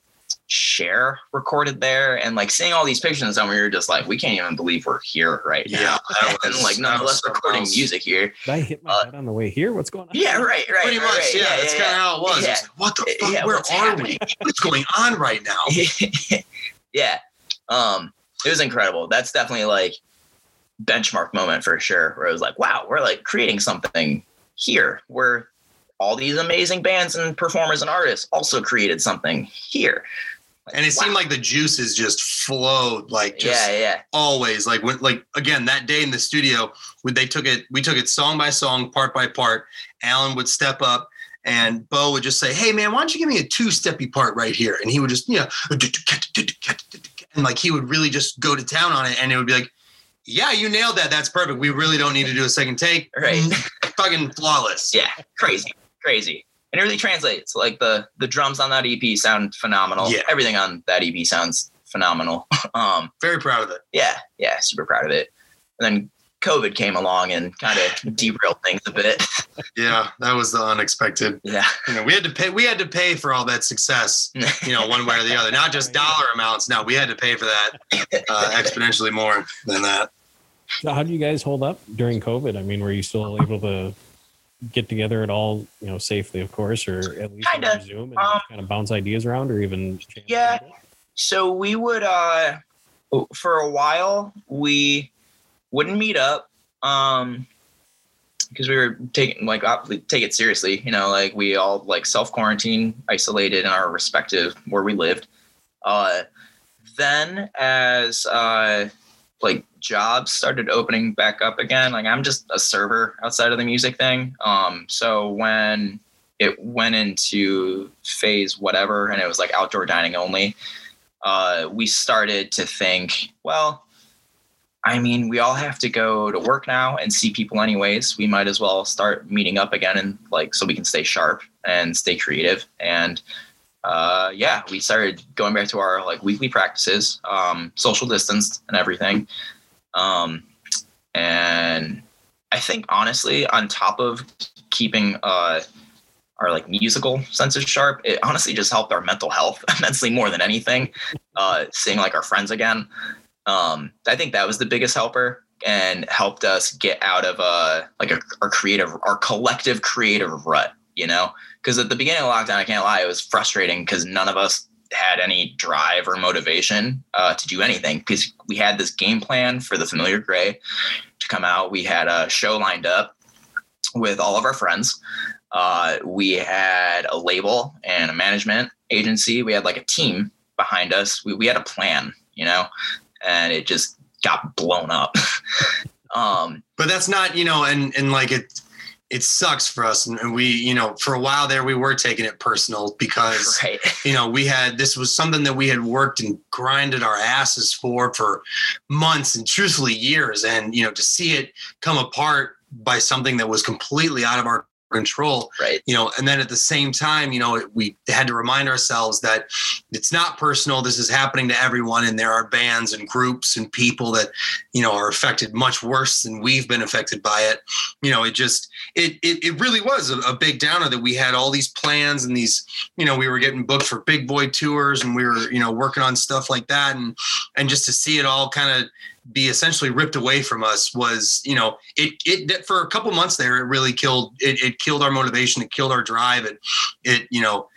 Cher recorded there, and like seeing all these pictures, and we were just like, we can't even believe we're here right Yeah, now, that and like that nonetheless was something recording else. music here. Did I hit my Uh, head on the way here? What's going on? Yeah, right, right, Pretty right, much, right. yeah. That's kind of how it was. Yeah. It's like, what the Yeah, fuck? Where are happening? we? What's going on right now? yeah. Um, it was incredible. That's definitely like benchmark moment for sure. Where it was like, wow, we're like creating something here. Where all these amazing bands and performers and artists also created something here. Like, And it seemed like the juices just flowed, like just yeah, yeah, always. Like when, like again, that day in the studio, when they took it, we took it song by song, part by part. Alan would step up, and Beau would just say, "Hey, man, why don't you give me a two-steppy part right here?" And he would just, yeah, and like he would really just go to town on it, and it would be like, "Yeah, you nailed that. That's perfect. We really don't need to do a second take. Right. Fucking flawless." yeah. Crazy, crazy. And it really translates. Like the the drums on that EP sound phenomenal. Yeah. Everything on that EP sounds phenomenal. um, Very proud of it. yeah, yeah, super proud of it. And then COVID came along and kind of derailed things a bit. Yeah, that was the unexpected. yeah, You know, we had to pay. We had to pay for all that success. You know, one way or the other. Not just dollar amounts. No, we had to pay for that uh, exponentially more than that. So how do you guys hold up during COVID? I mean, were you still able to get together at all, you know, safely, of course, or at least Kinda. over Zoom and Um, kind of bounce ideas around, or even Yeah. so we would uh for a while we wouldn't meet up um because we were taking like op- take it seriously you know like we all like self quarantine isolated in our respective where we lived uh then as uh like jobs started opening back up again like i'm just a server outside of the music thing um so when it went into phase whatever and it was like outdoor dining only uh, we started to think, well, I mean, we all have to go to work now and see people anyways. We might as well start meeting up again and like so we can stay sharp and stay creative. And uh, yeah, we started going back to our like weekly practices, um, social distanced and everything. Um, and I think honestly, on top of keeping uh, our like musical senses sharp, it honestly just helped our mental health immensely more than anything. Uh, seeing like our friends again, um, I think that was the biggest helper and helped us get out of uh like a, our creative, our collective creative rut. You know, because at the beginning of lockdown, I can't lie, it was frustrating because none of us had any drive or motivation uh, to do anything because we had this game plan for the familiar gray to come out. We had a show lined up with all of our friends uh, we had a label and a management agency. We had like a team behind us. We, we had a plan, you know, and it just got blown up. um, But that's not, you know, and and like it, it sucks for us. And, we, you know, for a while there, we were taking it personal because right. you know we had this was something that we had worked and grinded our asses for for months and truthfully years and you know to see it come apart by something that was completely out of our control Right. you know and then at the same time you know we had to remind ourselves that it's not personal this is happening to everyone and there are bands and groups and people that you know are affected much worse than we've been affected by it you know it just it it, it really was a, a big downer that we had all these plans and these you know we were getting booked for big boy tours and we were you know working on stuff like that. And and just to see it all kind of be essentially ripped away from us was you know it it for a couple months there it really killed it, it killed our motivation it killed our drive. It it you know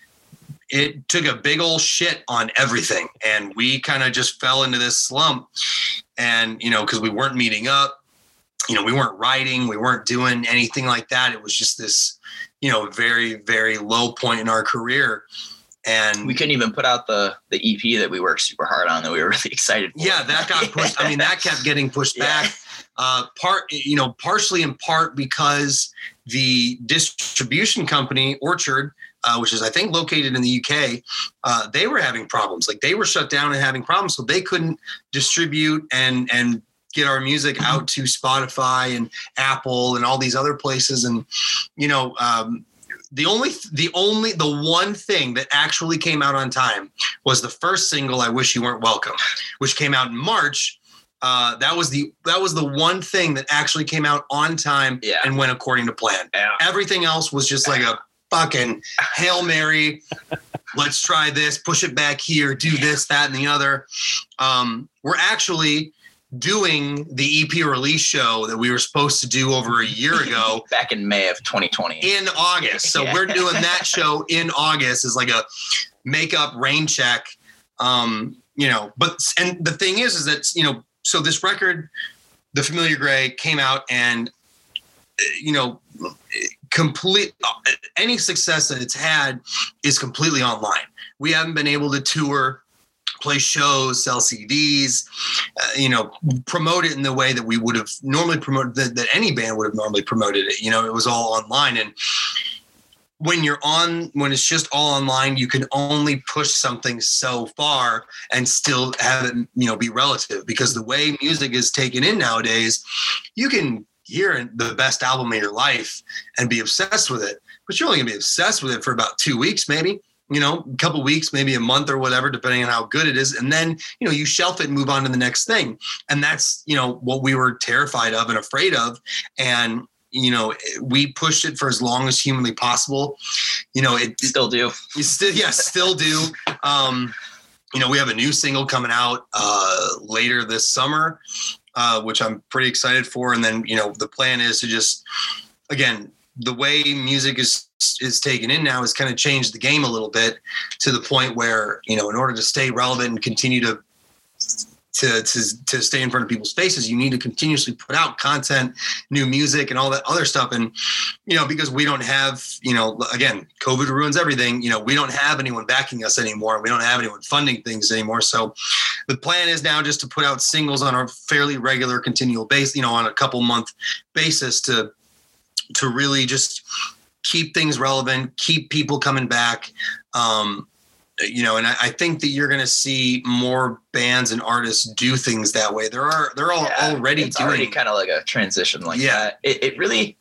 it took a big old shit on everything. And we kind of just fell into this slump and you know because we weren't meeting up you know we weren't writing we weren't doing anything like that it was just this you know very very low point in our career and We couldn't even put out the the EP that we worked super hard on that we were really excited for. yeah that got pushed i mean that kept getting pushed Yeah. back uh part you know partially in part because the distribution company orchard uh, which is i think located in the uk uh, they were having problems like they were shut down and having problems so they couldn't distribute and and get our music out to spotify and apple and all these other places. And you know um, the only the only the one thing that actually came out on time was the first single i wish you weren't welcome which came out in march. Uh, that was the that was the one thing that actually came out on time Yeah. and went according to plan. Yeah. everything else was just like a fucking hail mary. Let's try this push it back here do this that and the other. Um, we're actually doing the ep release show that we were supposed to do over a year ago Back in May of 2020. in August. So Yeah. we're doing that show in August as like a makeup rain check. Um, you know, but and the thing is, is that you know, so this record, The Familiar Gray, came out and uh, you know, complete uh, any success that it's had is completely online. We haven't been able to tour play shows, sell CDs, uh, you know, promote it in the way that we would have normally promoted that, that any band would have normally promoted it. You know, it was all online. And when you're on, when it's just all online, you can only push something so far and still have it, you know, be relative because the way music is taken in nowadays, you can hear the best album in your life and be obsessed with it. but you're only gonna be obsessed with it for about two weeks, maybe. You know, a couple weeks, maybe a month or whatever, depending on how good it is. And then, you know, you shelf it and move on to the next thing. And that's, you know, what we were terrified of and afraid of. And you know, we pushed it for as long as humanly possible. You know, it, Still do. you still, yeah, still do. Um, you know, we have a new single coming out uh, later this summer, uh, which I'm pretty excited for. And then, you know, the plan is to just, again, the way music is is taken in now has kind of changed the game a little bit to the point where you know, in order to stay relevant and continue to to, to, to stay in front of people's faces, you need to continuously put out content, new music, and all that other stuff. And, you know, because we don't have, you know, again, COVID ruins everything. You know, we don't have anyone backing us anymore. We don't have anyone funding things anymore. So the plan is now just to put out singles on a fairly regular, continual base, you know, on a couple month basis to, to really just keep things relevant, keep people coming back. Um, you know, and I, I think that you're going to see more bands and artists do things that way. There are they're all Yeah, already it's doing. already kind of like a transition like Yeah. that. It, it really,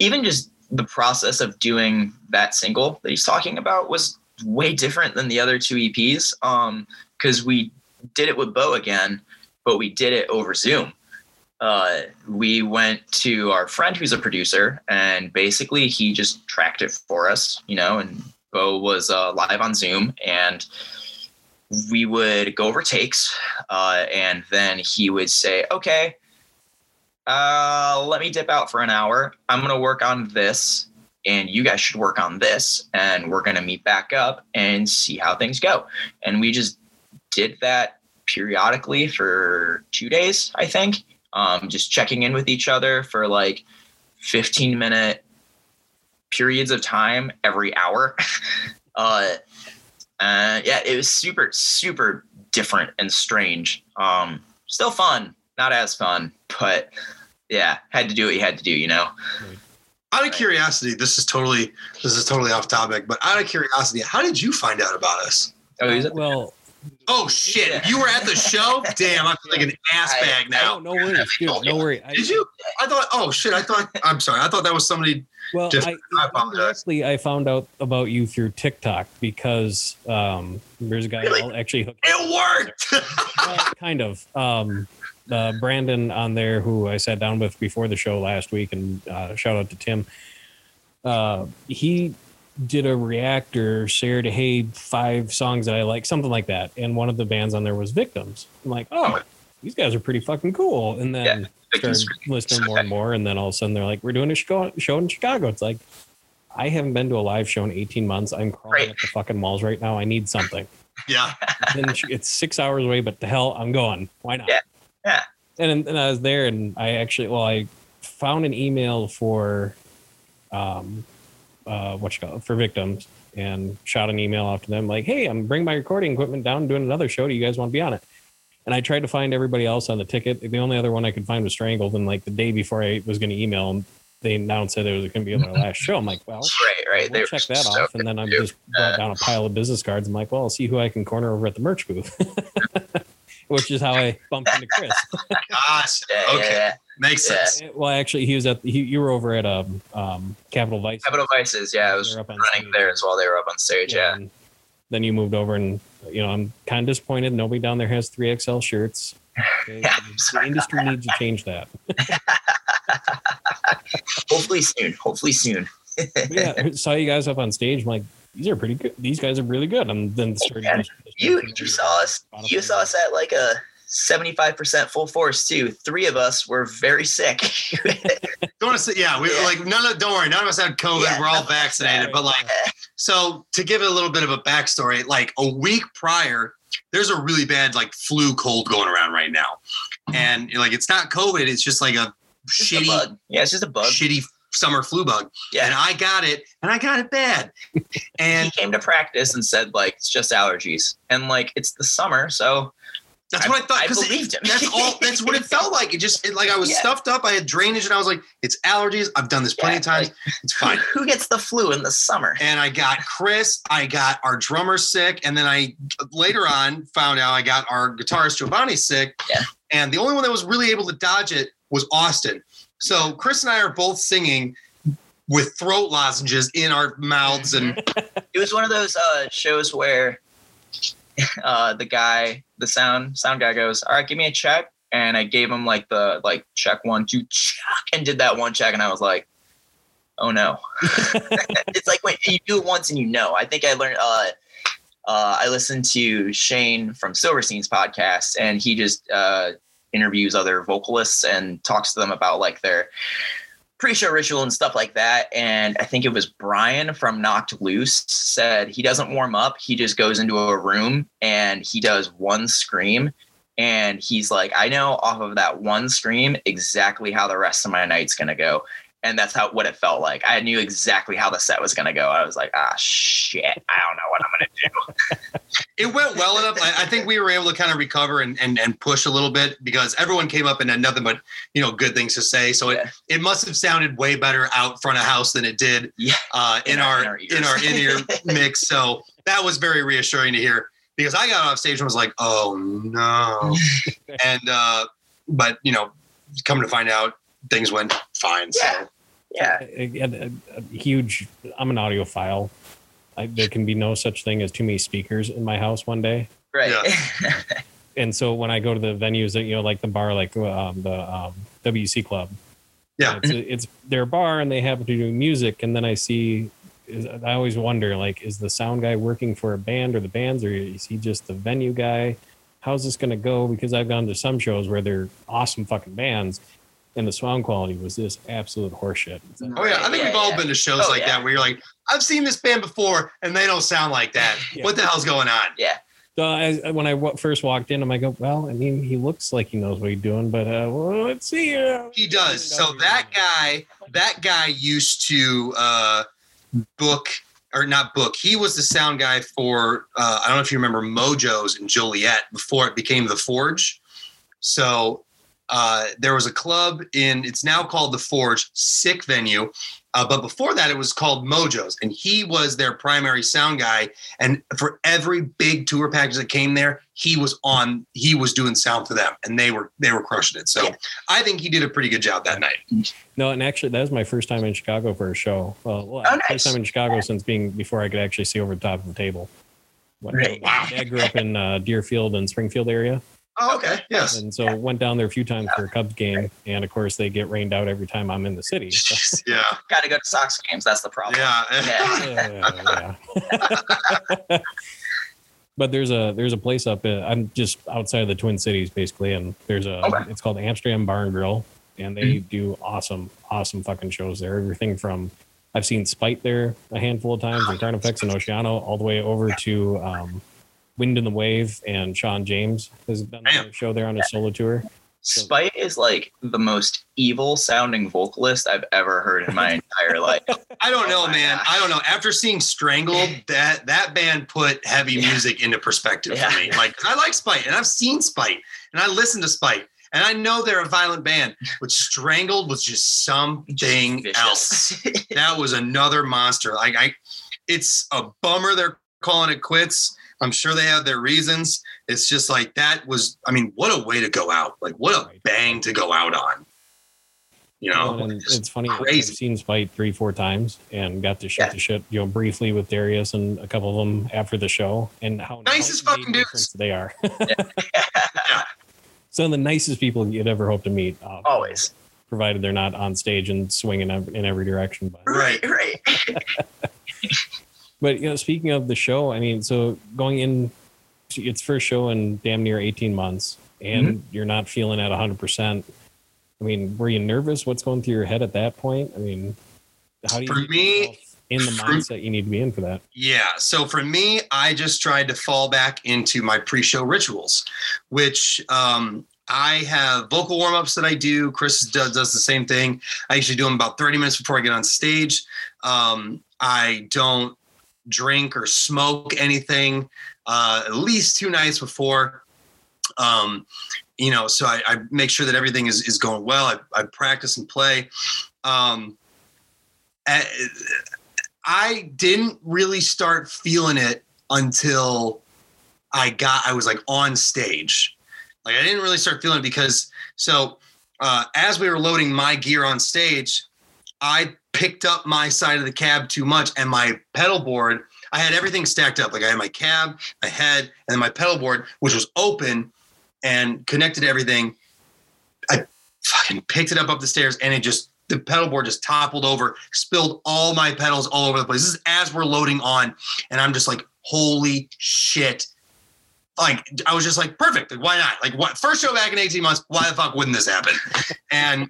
even just the process of doing that single that he's talking about was way different than the other two EPs. Um, because we did it with Beau again, but we did it over Zoom. Uh, we went to our friend who's a producer, and basically he just tracked it for us, you know. And Beau was uh, live on Zoom, and we would go over takes, uh, and then he would say, "Okay, uh, let me dip out for an hour. I'm gonna work on this, and you guys should work on this, and we're gonna meet back up and see how things go." And we just did that periodically for two days, I think, um, just checking in with each other for like 15 minute periods of time every hour. uh, uh, yeah, it was super, super different and strange. Um, still fun, not as fun, but yeah, had to do what you had to do, you know? out of curiosity, this is totally this is totally off topic, but out of curiosity, how did you find out about us? Oh, is it? well, Oh shit! Yeah. You were at the show. Damn, I feel like an ass I- bag now. no, no worries, dude, no worry. I, Did you? I thought. Oh shit! I thought. I'm sorry. I thought that was somebody. Well, Just- I, I apologize. indirectly, I found out about you through TikTok because um, there's a guy Really? I'll actually hook It worked. well, kind of. Um, uh, Brandon on there, who I sat down with before the show last week, and uh, shout out to Tim. Uh, he did a reactor, shared, hey, five songs that I like, something like that. And one of the bands on there was Victims. I'm like, oh, these guys are pretty fucking cool. And then Yeah, started listening more and more. And then all of a sudden they're like, we're doing a show, show in Chicago. It's like, I haven't been to a live show in 18 months. I'm crawling Right. up the fucking walls right now. I need something yeah. it's six hours away, but the hell, I'm going. Why not? Yeah. Yeah. And and I was there, and I actually, well, I found an email for, um, uh, what you call it, for victims, and shot an email off to them like, "Hey, I'm bringing my recording equipment down, doing another show. Do you guys want to be on it?" And I tried to find everybody else on the ticket. The only other one I could find was Strangled. And like the day before I was going to email them, they announced that it was going to be on their last show. I'm like, well, Right, right. we'll check that so off. And then I good. just brought down a pile of business cards. I'm like, well, I'll see who I can corner over at the merch booth, which is how I bumped into Chris. Gosh. Yeah, Okay. yeah, Makes Yeah. sense. well, actually, he was at he, you were over at um, um Capital Vice. Capital Vices, yeah, I was They're up on running stage. there as well. They were up on stage, yeah. And then you moved over, and you know I'm kind of disappointed. Nobody down there has three XL shirts. Okay, Yeah, I'm the sorry industry needs to change that. Hopefully soon. Hopefully soon. Yeah, I saw you guys up on stage. I'm like, these are pretty good. These guys are really good. And then started Yeah. You you saw us you saw us at like a 75% full force too. Three of us were very sick. Don't want to say. Yeah. We Yeah. like none of. Don't worry. None of us had COVID. Yeah, We're all none of us vaccinated. But like, so to give it a little bit of a backstory, like a week prior, there's a really bad like flu cold going around right now, mm-hmm. and like it's not COVID. It's just like a Just a shitty, bug. Yeah, it's just a bug. shitty summer flu bug. Yeah. And I got it, and I got it bad. And he came to practice and said like it's just allergies and like it's the summer so that's what I thought. I 'cause it- believed him. That's all. That's what it felt like. It just it, like I was Yeah. stuffed up. I had drainage, and I was like, "It's allergies. I've done this plenty Yeah, of times. it's fine." who gets the flu in the summer and I got Chris, I got our drummer sick, and then I later on found out I got our guitarist Giovanni sick. Yeah. And the only one that was really able to dodge it was Austin. So Chris and I are both singing with throat lozenges in our mouths and It was one of those uh, shows where uh, the guy, the sound sound guy goes, "All right, give me a check," and I gave him like the like check one two check, and did that one check, and I was like, "Oh no!" it's like when you do it once and you know. I think I learned. Uh, uh, I listened to Shane from Silverstein's podcast, and he just uh, interviews other vocalists and talks to them about like their pre-show ritual and stuff like that. And I think it was Brian from Knocked Loose said he doesn't warm up. He just goes into a room and he does one scream. And he's like, I know off of that one scream exactly how the rest of my night's gonna go. And that's how what it felt like. I knew exactly how the set was gonna go. I was like, ah shit, I don't know what I'm gonna do. it went well enough. I, I think we were able to kind of recover and, and and push a little bit because everyone came up and had nothing but you know good things to say. So Yeah. it, it must have sounded way better out front of house than it did Yeah. uh, in, In our, our- in our in ear mix. So that was very reassuring to hear because I got off stage and was like, oh no, and uh, but you know, come to find out things went fine. So Yeah. Yeah. a, a- a huge. I'm an audiophile. I, there can be no such thing as too many speakers in my house one day. Right. And so when I go to the venues that you know, like the bar, like um, the um, WC Club, Yeah. it's, it's their bar and they happen to do music. And then I see, is, I always wonder, like, is the sound guy working for a band or the bands, or is he just the venue guy? How's this going to go? Because I've gone to some shows where they're awesome fucking bands, and the sound quality was just absolute horseshit. Oh yeah, I think Yeah, we've all yeah. been to shows Oh, like yeah. that where you're like, I've seen this band before and they don't sound like that. Yeah. What the hell's going on? Yeah. So I, when I w- first walked in, I'm like, oh, well, I mean, he looks like he knows what he's doing, but uh, well, let's see. Uh, He does. So that guy, that guy used to uh, book or not book. He was the sound guy for uh, I don't know if you remember Mojo's in Joliet before it became the Forge. So uh, there was a club in it's now called the Forge, sick venue. Uh, but before that, it was called Mojo's, and he was their primary sound guy. And for every big tour package that came there, he was on. He was doing sound for them, and they were they were crushing it. So Yeah. I think he did a pretty good job that night. No, and actually, that was my first time in Chicago for a show. Well, well Oh, first time in Chicago since being before I could actually see over the top of the table. Right. Wow. I grew up in uh, Deerfield and Springfield area, Oh, okay. Yes. and so went down there a few times for a Cubs game, and of course they get rained out every time I'm in the city. So, Yeah. Got to go to Sox games. That's the problem. Yeah. Yeah. yeah, yeah. but there's a there's a place up. Uh, I'm just outside of the Twin Cities, basically, and there's a Okay. it's called Amsterdam Bar and Grill, and they do awesome, awesome fucking shows there. Everything from I've seen Spite there a handful of times, and Carnifex and Oceano, all the way over to um, Wind in the Wave, and Sean James has done Damn. a show there on his solo tour. Spite is like the most evil sounding vocalist I've ever heard in my entire life. I don't Oh know, my man. gosh. I don't know. After seeing Strangled, that that band put heavy Yeah. music into perspective Yeah. for me. Like I like Spite, and I've seen Spite, and I listen to Spite, and I know they're a violent band, but Strangled was just something Vicious. else. That was another monster. Like I, it's a bummer they're calling it quits. I'm sure they have their reasons. It's just like that was. I mean, what a way to go out! Like what a bang to go out on. You know, just it's funny. I've seen Spite three, four times, and got to shoot Yeah. the shit, you know, briefly with Darius and a couple of them after the show, and how Nice as fucking dudes. they are. Some of the nicest people you'd ever hope to meet. Uh, Always. provided they're not on stage and swinging in every direction. But, Right. Right. but you know, speaking of the show, I mean, so going in, it's first show in damn near eighteen months, and Mm-hmm. you're not feeling at hundred percent. I mean, were you nervous? What's going through your head at that point? I mean, how do you For me- in the mindset you need to be in for that? Yeah. So for me, I just tried to fall back into my pre-show rituals, which um, I have vocal warm-ups that I do. Chris does, does the same thing. I usually do them about 30 minutes before I get on stage. Um, I don't drink or smoke anything uh, at least two nights before. Um, you know, so I, I make sure that everything is, is going well. I, I practice and play. Um, I didn't really start feeling it until I got I was like on stage. Like I didn't really start feeling it because so uh, as we were loading my gear on stage, I picked up my side of the cab too much and my pedal board i had everything stacked up like i had my cab my head and then my pedal board which was open and connected to everything i fucking picked it up up the stairs and it just the pedal board just toppled over spilled all my pedals all over the place this is as we're loading on and i'm just like holy shit like I was just like, perfect. Like, why not? Like, what first show back in 18 months? Why the fuck wouldn't this happen? and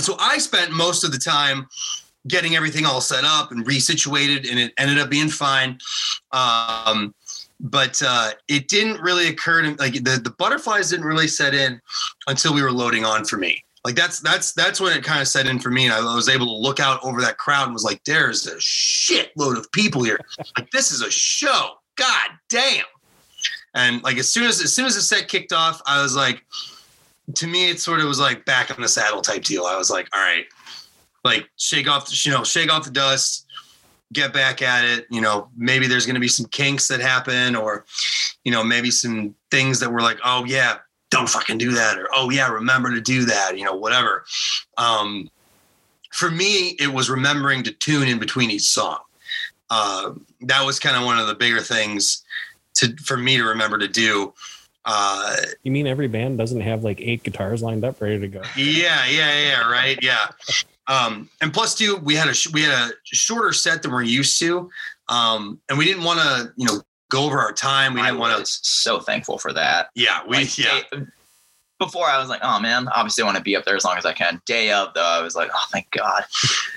so I spent most of the time getting everything all set up and resituated, and it ended up being fine. Um, but uh, it didn't really occur to like the, the butterflies didn't really set in until we were loading on for me. Like that's that's that's when it kind of set in for me, and I was able to look out over that crowd and was like, "There's a shitload of people here. Like this is a show. God damn!" And like as soon as as soon as the set kicked off, I was like, to me, it sort of was like back on the saddle type deal. I was like, all right, like shake off, the, you know, shake off the dust, get back at it. You know, maybe there's going to be some kinks that happen, or you know, maybe some things that were like, oh yeah, don't fucking do that, or oh yeah, remember to do that. You know, whatever. Um, for me, it was remembering to tune in between each song. Uh, that was kind of one of the bigger things to for me to remember to do. Uh, You mean every band doesn't have like eight guitars lined up ready to go? yeah, yeah, yeah, right, yeah. Um, and plus, plus, too, we had a sh- we had a shorter set than we're used to, um, and we didn't want to, you know, go over our time. We I didn't want to. so thankful for that. Yeah, we Like, yeah. day- before I was like, oh man, obviously I want to be up there as long as I can. Day of though, I was like, oh thank God.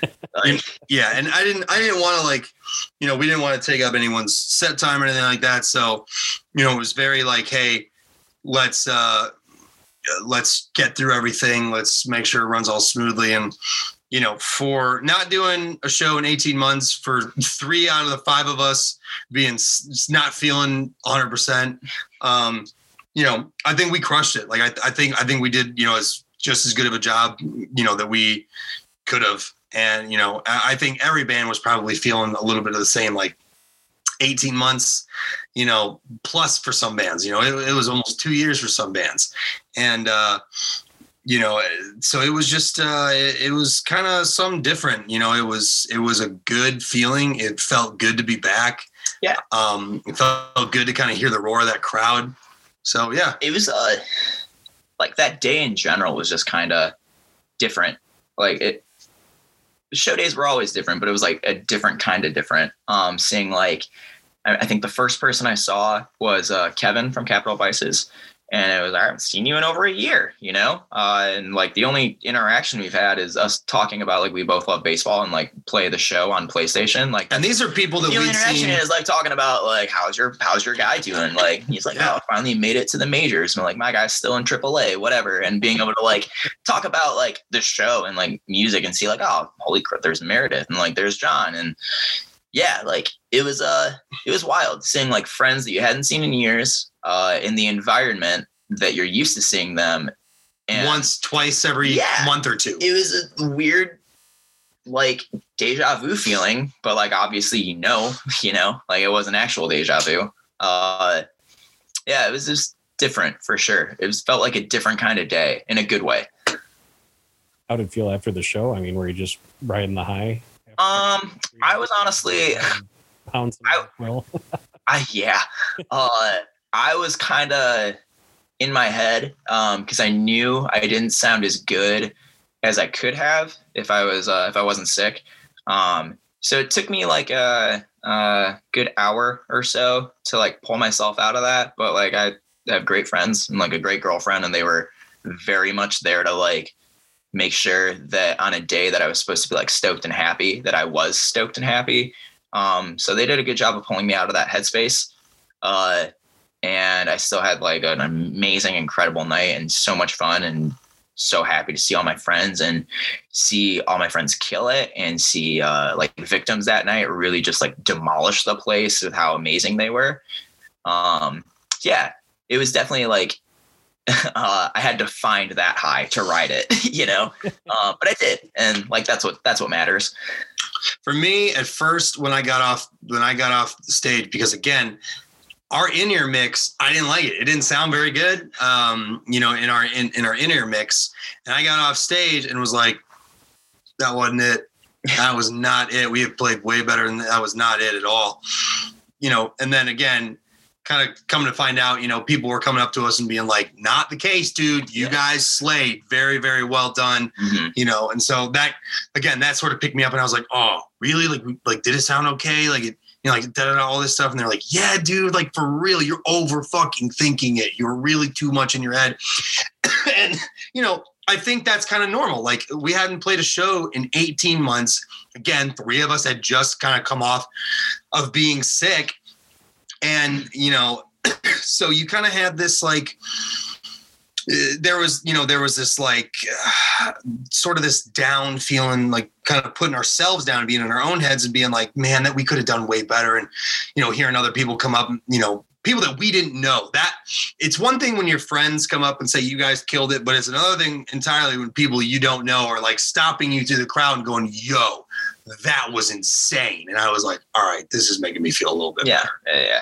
like, yeah and i didn't i didn't want to like you know we didn't want to take up anyone's set time or anything like that so you know it was very like hey let's uh let's get through everything. Let's make sure it runs all smoothly. And you know for not doing a show in 18 months for three out of the five of us being not feeling 100% um you know i think we crushed it. Like i, I think i think we did you know as just as good of a job you know that we could have. And you know I I think every band was probably feeling a little bit of the same like 18 months you know plus for some bands you know it, it was almost two years for some bands. And uh you know so it was just uh it, it was kind of some different you know it was it was a good feeling. It felt good to be back. Yeah. um it felt good to kind of hear the roar of that crowd. So yeah. It was uh like that day in general was just kind of different. Like it show days were always different, but it was like a different kind of different. Um seeing like I, I think the first person I saw was uh Kevin from Capital Vices. And it was I haven't seen you in over a year, you know? Uh and like the only interaction we've had is us talking about like we both love baseball and like play the show on PlayStation. Like and these are people that the only interaction seen is like talking about like how's your how's your guy doing? Like he's like, Yeah. oh, finally made it to the majors. And like my guy's still in AAA, whatever. And being able to like talk about like the show and like music and see like, oh, holy crap, there's Meredith and like there's John and yeah, like it was uh it was wild seeing like friends that you hadn't seen in years uh in the environment that you're used to seeing them. And once twice every Yeah. month or two it was a weird like deja vu feeling but like obviously you know you know like it was an actual deja vu uh yeah it was just different for sure it was felt like a different kind of day in a good way How did it feel after the show? I mean, were you just riding the high? um i was honestly pouncing I- on the quill. I yeah. Uh I was kind of in my head um because I knew I didn't sound as good as I could have if I was uh if I wasn't sick. Um so it took me like a, a good hour or so to like pull myself out of that, but like I have great friends and like a great girlfriend and they were very much there to like make sure that on a day that I was supposed to be like stoked and happy that I was stoked and happy. Um, so they did a good job of pulling me out of that headspace. Uh, and I still had like an amazing, incredible night and so much fun and so happy to see all my friends and see all my friends kill it and see uh, like victims that night really just like demolish the place with how amazing they were. Um, yeah, it was definitely like uh, I had to find that high to ride it, you know. Uh, but I did, and like that's what that's what matters. for me at first when i got off when i got off the stage because again our in-ear mix i didn't like it it didn't sound very good um you know in our in, in our in-ear mix and i got off stage and was like that wasn't it that was not it. We have played way better than that. that was not it at all. You know, and then again, kind of coming to find out, you know, people were coming up to us and being like, not the case, dude. You Yeah. guys slayed. Very, very well done. Mhm. You know, and so that again, that sort of picked me up and I was like, oh, really? Like, like, did it sound okay? Like it, you know, like da, da, da, all this stuff. And they're like, yeah, dude, like for real, you're over fucking thinking it. You're really too much in your head. and, you know, I think that's kind of normal. Like we hadn't played a show in 18 months. Again, three of us had just kind of come off of being sick. And, you know, so you kind of had this like, there was, you know, there was this like uh, sort of this down feeling, like kind of putting ourselves down and being in our own heads and being like, man, that we could have done way better. And, you know, hearing other people come up, you know, people that we didn't know that it's one thing when your friends come up and say you guys killed it, but it's another thing entirely when people you don't know are like stopping you through the crowd and going, yo, that was insane. And I was like, all right, this is making me feel a little bit Yeah, better. yeah,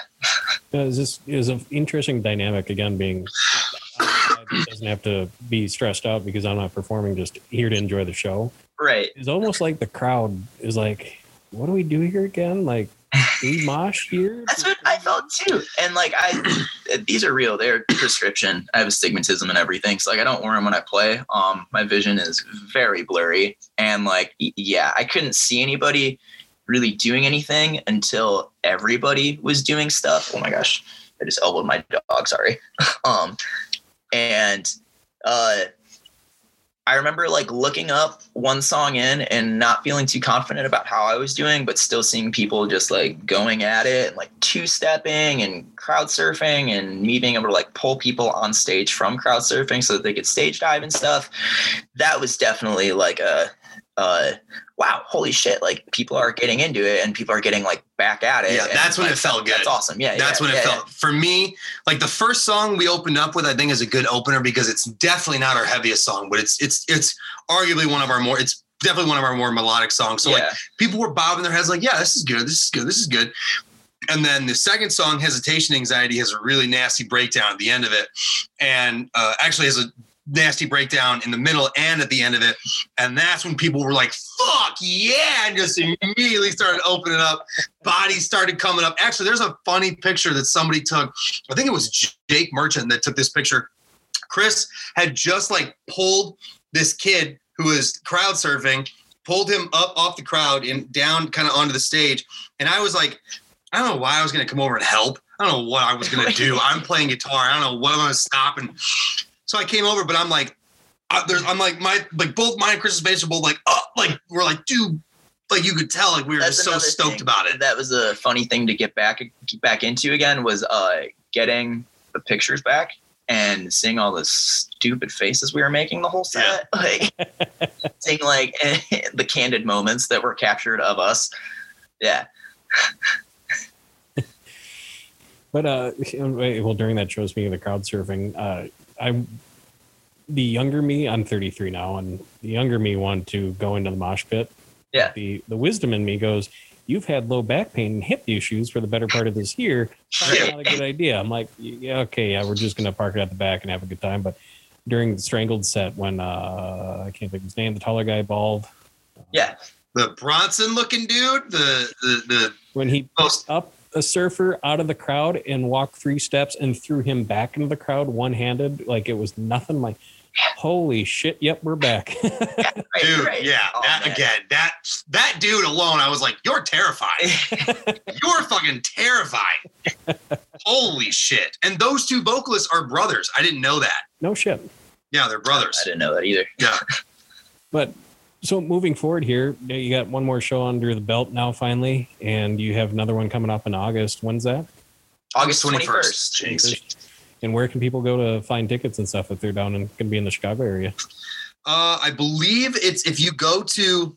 yeah. Uh, Is this is an interesting dynamic again being it doesn't have to be stressed out because I'm not performing just here to enjoy the show. Right. It's almost like the crowd is like, what do we do here again? Like we mosh here? That's what I felt too. And like I, these are real. They're prescription. I have astigmatism and everything, so like I don't wear them when I play. Um, my vision is very blurry, and like yeah, I couldn't see anybody really doing anything until everybody was doing stuff. Oh my gosh, I just elbowed my dog. Sorry. um, and uh. I remember like looking up one song in and not feeling too confident about how I was doing, but still seeing people just like going at it and like two stepping and crowd surfing and me being able to like pull people on stage from crowd surfing so that they could stage dive and stuff. That was definitely like a, uh, wow, holy shit. Like people are getting into it and people are getting like back at it. Yeah, that's when like, it felt good. That's awesome. Yeah. That's yeah, when it yeah, felt for me. Like the first song we opened up with, I think is a good opener because it's definitely not our heaviest song, but it's it's it's arguably one of our more. It's definitely one of our more melodic songs. So yeah. like people were bobbing their heads, like, yeah, this is good, this is good, this is good. And then the second song, Hesitation Anxiety, has a really nasty breakdown at the end of it, and uh, actually has a nasty breakdown in the middle and at the end of it. And that's when people were like, fuck yeah, and just immediately started opening up. Bodies started coming up. Actually, there's a funny picture that somebody took. I think it was Jake Merchant that took this picture. Chris had just like pulled this kid who was crowd surfing, pulled him up off the crowd and down kind of onto the stage. And I was like, I don't know why I was going to come over and help. I don't know what I was going to do. I'm playing guitar. I don't know what I'm going to stop. And so I came over, but I'm like, uh, there's, I'm like, my, like both mine and Chris's face are both like, oh, like, we're like, dude, like you could tell, like we were That's just so stoked thing. about it. That was a funny thing to get back get back into again was uh getting the pictures back and seeing all the stupid faces we were making the whole set. Like seeing like the candid moments that were captured of us. Yeah. But uh, well, during that show, speaking of the crowd surfing, uh, I, the younger me, I'm 33 now, and the younger me want to go into the mosh pit. Yeah. The the wisdom in me goes, you've had low back pain and hip issues for the better part of this year. Probably not a good idea. I'm like, yeah, okay, yeah, we're just gonna park it at the back and have a good time. But during the strangled set, when uh, I can't think of his name, the taller guy, bald, Yeah. The Bronson looking dude, the, the, the when he most, up a surfer out of the crowd and walked three steps and threw him back into the crowd one handed, like it was nothing. Like, holy shit! Yep, we're back. Right, dude, right. yeah, Oh, that man. again, that, that dude alone, I was like, you're terrifying. You're fucking terrifying. Holy shit. And those two vocalists are brothers. I didn't know that. no shit. Yeah, they're brothers. I didn't know that either. Yeah. But so moving forward here, you got one more show under the belt now, finally, and you have another one coming up in August. When's that? August 21st. 21st. And where can people go to find tickets and stuff if they're down and going to be in the Chicago area? Uh, I believe it's if you go to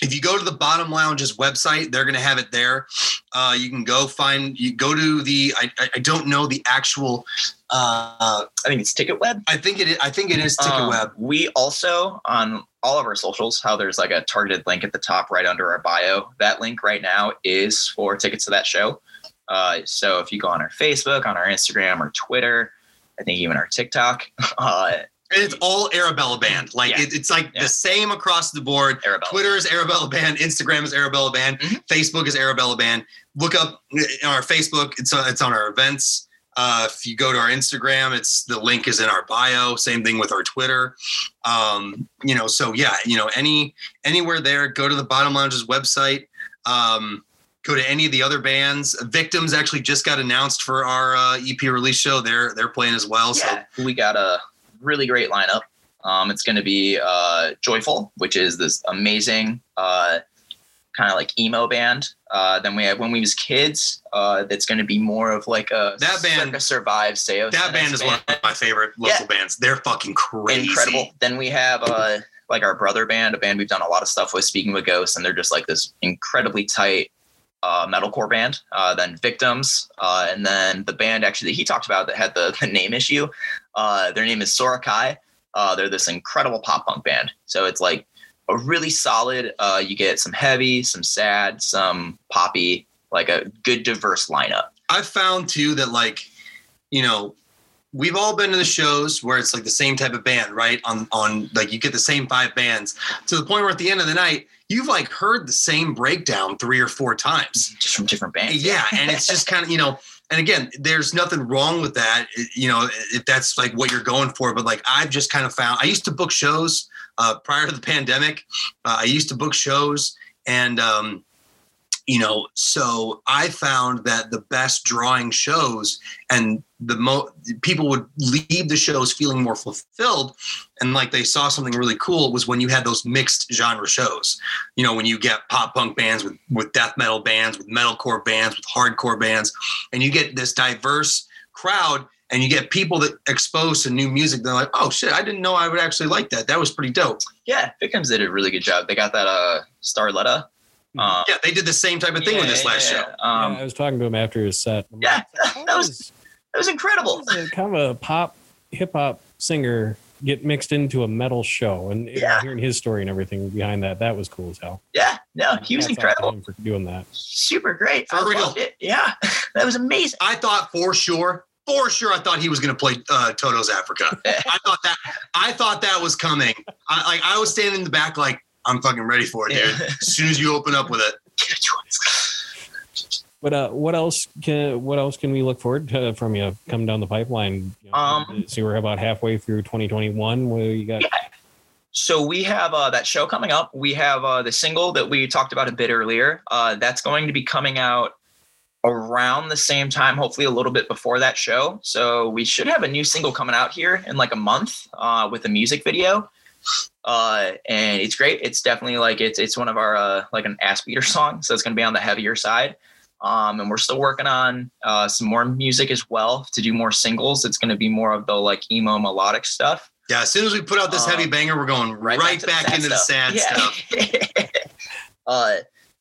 if you go to the Bottom Lounge's website, they're going to have it there. Uh, you can go find you go to the I, I, I don't know the actual uh, I think it's Ticket Web. I think it is, I think it is Ticket Um, Web. We also on all of our socials, how there's like a targeted link at the top right under our bio. That link right now is for tickets to that show. Uh, so if you go on our Facebook, on our Instagram or Twitter, I think even our TikTok, uh, And it's all Arabella Band. Like Yeah. it, it's like Yeah. the same across the board. Arabella. Twitter is Arabella Band. Instagram is Arabella Band. Mhm. Facebook is Arabella Band. Look up on our Facebook. It's on, it's on our events. Uh, if you go to our Instagram, it's the link is in our bio. Same thing with our Twitter. Um, you know, so yeah, you know, any anywhere there. Go to the Bottom Lounge's website. Um, go to any of the other bands. Victims actually just got announced for our uh, EP release show. They're they're playing as well. So we got a really great lineup. Um, it's going to be uh, Joyful, which is this amazing uh, kind of like emo band. Uh, then we have When We Was Kids. Uh, that's going to be more of like a That band- Circa Survive Saosin. that band is one of my favorite local bands. They're fucking crazy. incredible. Then we have uh, like our brother band, a band we've done a lot of stuff with, Speaking with Ghosts, and they're just like this incredibly tight uh, metalcore band. Uh, then Victims, uh, and then the band actually that he talked about that had the, the name issue. Uh, their name is Sorakai. Uh, they're this incredible pop punk band. So it's like a really solid. Uh, you get some heavy, some sad, some poppy, like a good diverse lineup. I've found too that like, you know, we've all been to the shows where it's like the same type of band, right? On on like you get the same five bands to the point where at the end of the night you've like heard the same breakdown three or four times. Just from different bands. Yeah, and it's just kind of you know, and again, there's nothing wrong with that, you know, if that's like what you're going for. But like I've just kind of found I used to book shows uh, prior to the pandemic. Uh, I used to book shows and. um you know so i found that the best drawing shows and the people would leave the shows feeling more fulfilled and like they saw something really cool was when you had those mixed genre shows you know when you get pop punk bands with with death metal bands with metalcore bands with hardcore bands and you get this diverse crowd and you get people that exposed to new music they're like oh shit i didn't know i would actually like that that was pretty dope Yeah, Victims did a really good job. They got that uh Starletta. Um, yeah they did the same type of thing with this last yeah, show yeah. Um, yeah, I was talking to him after his set. I'm yeah, like, how that was that was incredible. how does kind of a pop hip hop singer get mixed into a metal show and Yeah. hearing his story and everything behind that that was cool as hell Yeah, no, he was Hats incredible. for doing that Super great. For I real. it. Yeah, that was amazing. I thought for sure, for sure, I thought he was going to play uh, Toto's Africa. I thought that, I thought that was coming. I like, I was standing in the back, like I'm fucking ready for it, dude. Yeah. As soon as you open up with it, but uh what else can what else can we look forward to from you coming down the pipeline you know, Um, so we're about halfway through 2021 where you got So we have uh, that show coming up. We have uh, the single that we talked about a bit earlier. Uh, that's going to be coming out around the same time, hopefully a little bit before that show. So we should have a new single coming out here in like a month uh, with a music video. Uh, and it's great. It's definitely like it's it's one of our uh, like an ass beater song, so it's going to be on the heavier side. Um, and we're still working on uh, some more music as well to do more singles. It's going to be more of the like emo melodic stuff. yeah. As soon as we put out this Um, heavy banger, we're going right, to back, into the sad stuff.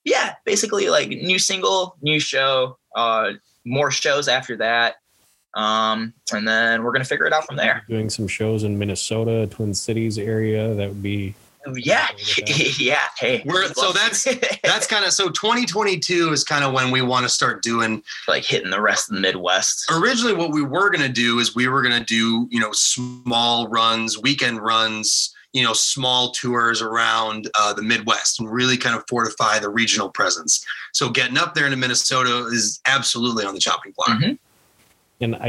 yeah, basically like new single, new show, uh, more shows after that. Um, and then we're gonna figure it out from there. doing some shows in minnesota twin cities area that would be Yeah, yeah. Hey, We're- so that's- That's kind of so. 2022 is kind of when we want to start doing like hitting the rest of the Midwest. originally what we were going to do is we were going to do you know small runs weekend runs you know small tours around uh, the midwest and really kind of fortify the regional presence so getting up there into minnesota is absolutely on the chopping block Mhm. and I,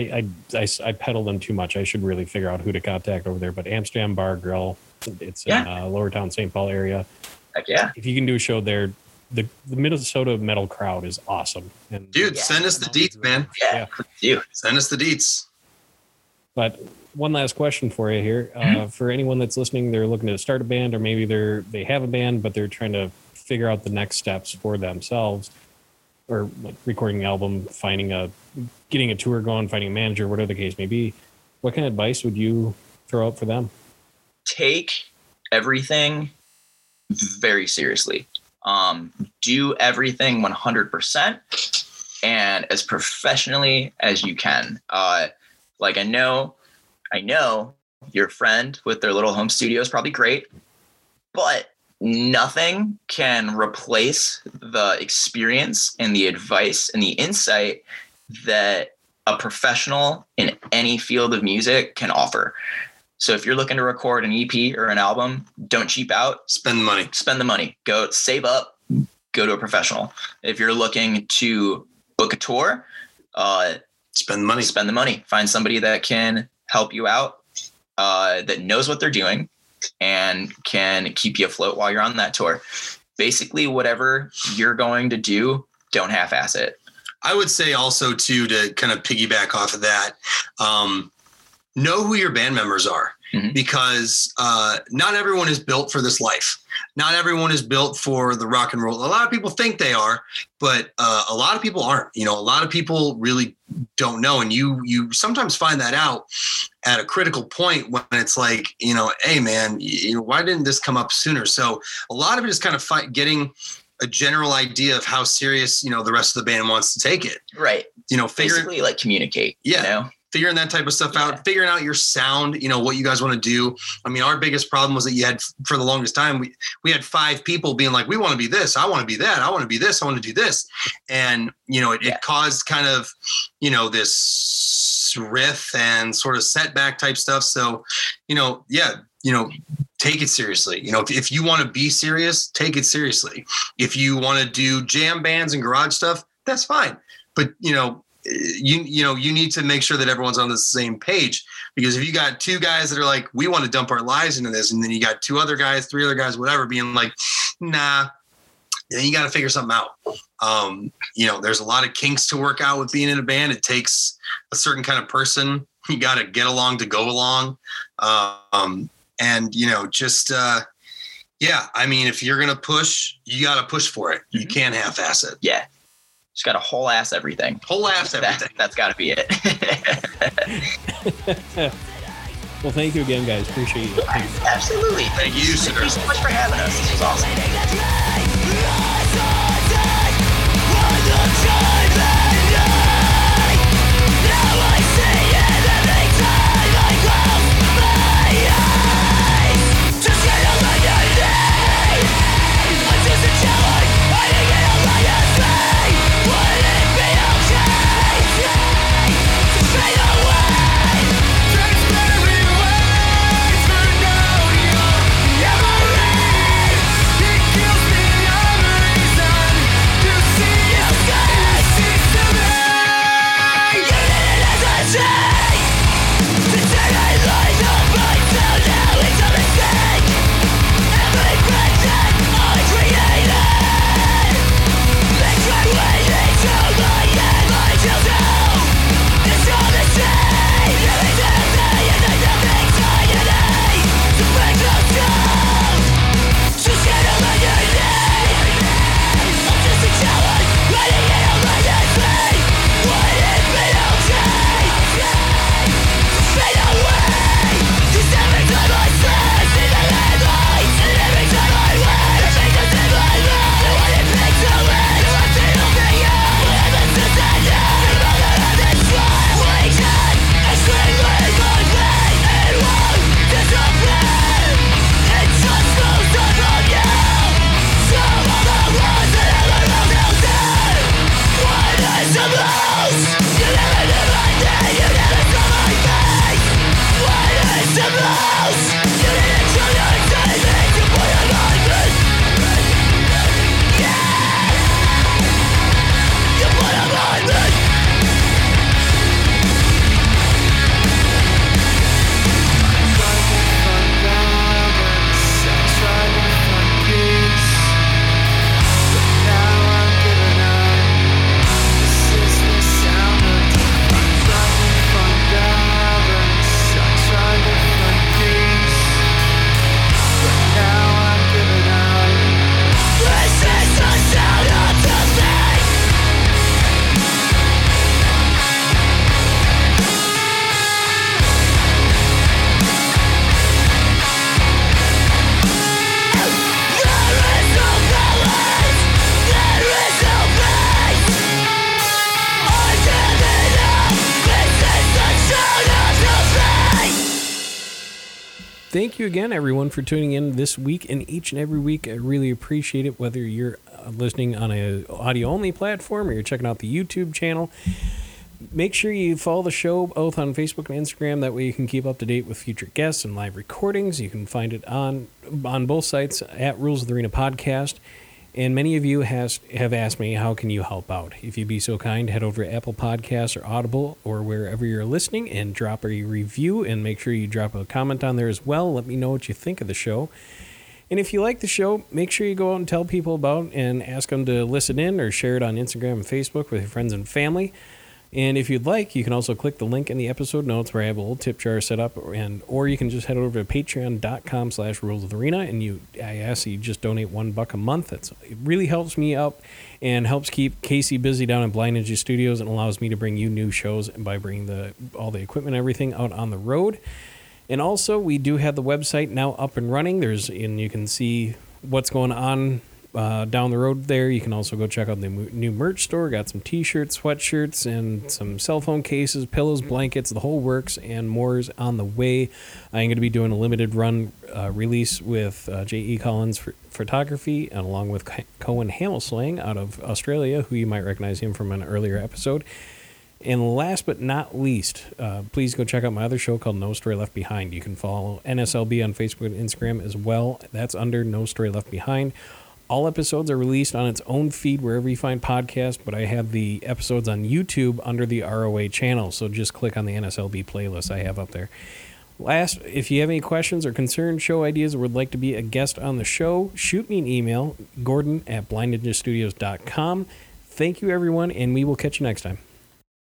I, I, I pedal them too much. I should really figure out who to contact over there. But Amsterdam Bar Grill, it's in uh, Lower Town, St. Paul area. Heck yeah. If you can do a show there, the, the Minnesota metal crowd is awesome. And dude Yeah. send us the deets man Yeah. You. send us the deets But one last question for you here, uh, Mm-hmm. for anyone that's listening, they're looking to start a band, or maybe they're they have a band, but they're trying to figure out the next steps for themselves, or like recording an album, finding a, getting a tour going, finding a manager, whatever the case may be. What kind of advice would you throw out for them? take everything very seriously. Um, do everything 100% and as professionally as you can. Uh, like I know, I know your friend with their little home studio is probably great, but nothing can replace the experience and the advice and the insight that a professional in any field of music can offer. So if you're looking to record an EP or an album, don't cheap out. Spend the money. Spend the money. Go save up. Go to a professional. If you're looking to book a tour, uh, Spend the money. spend the money. Find somebody that can help you out, uh, that knows what they're doing, and can keep you afloat while you're on that tour. Basically, whatever you're going to do, don't half-ass it. I would say also too to kind of piggyback off of that, um, know who your band members are Mhm. because uh, not everyone is built for this life. Not everyone is built for the rock and roll. A lot of people think they are, but uh, a lot of people aren't. You know, a lot of people really don't know, and you you sometimes find that out at a critical point when it's like, you know, hey man, you know, why didn't this come up sooner? So a lot of it is kind of fight, getting a general idea of how serious you know the rest of the band wants to take it Right. you know figuring Basically, like communicate. Yeah. You know? Figuring that type of stuff Yeah. out figuring out your sound you know what you guys want to do. I mean our biggest problem was that you had for the longest time we we had five people being like we want to be this i want to be that i want to be this i want to do this. And you know it, Yeah. it caused kind of you know this riff and sort of setback type stuff. So you know yeah you know take it seriously. You know if, if you want to be serious take it seriously. If you want to do jam bands and garage stuff that's fine. But you know you you know you need to make sure that everyone's on the same page. Because if you got two guys that are like we want to dump our lives into this and then you got two other guys three other guys whatever being like nah then you got to figure something out. Um you know there's a lot of kinks to work out with being in a band. It takes a certain kind of person. You got to get along to go along. Um and you know just uh yeah i mean if you're gonna push you got to push for it. You Mhm. can't half-ass it. Yeah. Just got to whole ass everything. whole ass That, everything that's got to be it. Well, thank you again, guys. Appreciate you. Absolutely. Thank you, sir. Thank you so much for having us. This was awesome. Thank you again, everyone, for tuning in this week and each and every week. I really appreciate it, whether you're uh, listening on a audio only platform or you're checking out the YouTube channel. Make sure you follow the show both on Facebook and Instagram. That way you can keep up to date with future guests and live recordings. You can find it on on both sites at Rules of the Arena Podcast. And many of you has have asked me how can you help out. If you'd be so kind, head over to Apple Podcasts or Audible or wherever you're listening and drop a review and make sure you drop a comment on there as well. Let me know what you think of the show. And if you like the show, make sure you go out and tell people about and ask them to listen in or share it on Instagram and Facebook with your friends and family. And if you'd like, you can also click the link in the episode notes where I have a little tip jar set up, and or you can just head over to patreon.com slash rules of the arena and you I ask you just donate one buck a month. It's, it really helps me out and helps keep Casey busy down at Blind Ninja Studios and allows me to bring you new shows by bringing the all the equipment everything out on the road. And also, we do have the website now up and running. There's and you can see what's going on uh, down the road there. You can also go check out the new merch store. Got some T-shirts, sweatshirts, and some cell phone cases, pillows, blankets, the whole works, and more is on the way. I'm going to be doing a limited run uh, release with uh, J.E. Collins for Photography, and along with Co- Cohen Hamelslang out of Australia, who you might recognize him from an earlier episode. And last but not least, uh, please go check out my other show called No Story Left Behind. You can follow NSLB on Facebook and Instagram as well. That's under No Story Left Behind. All episodes are released on its own feed wherever you find podcasts, but I have the episodes on YouTube under the ROA channel. So just click on the NSLB playlist I have up there. Last, if you have any questions or concerns, show ideas, or would like to be a guest on the show, shoot me an email, gordon at blindninjastudios.com. Thank you, everyone, and we will catch you next time.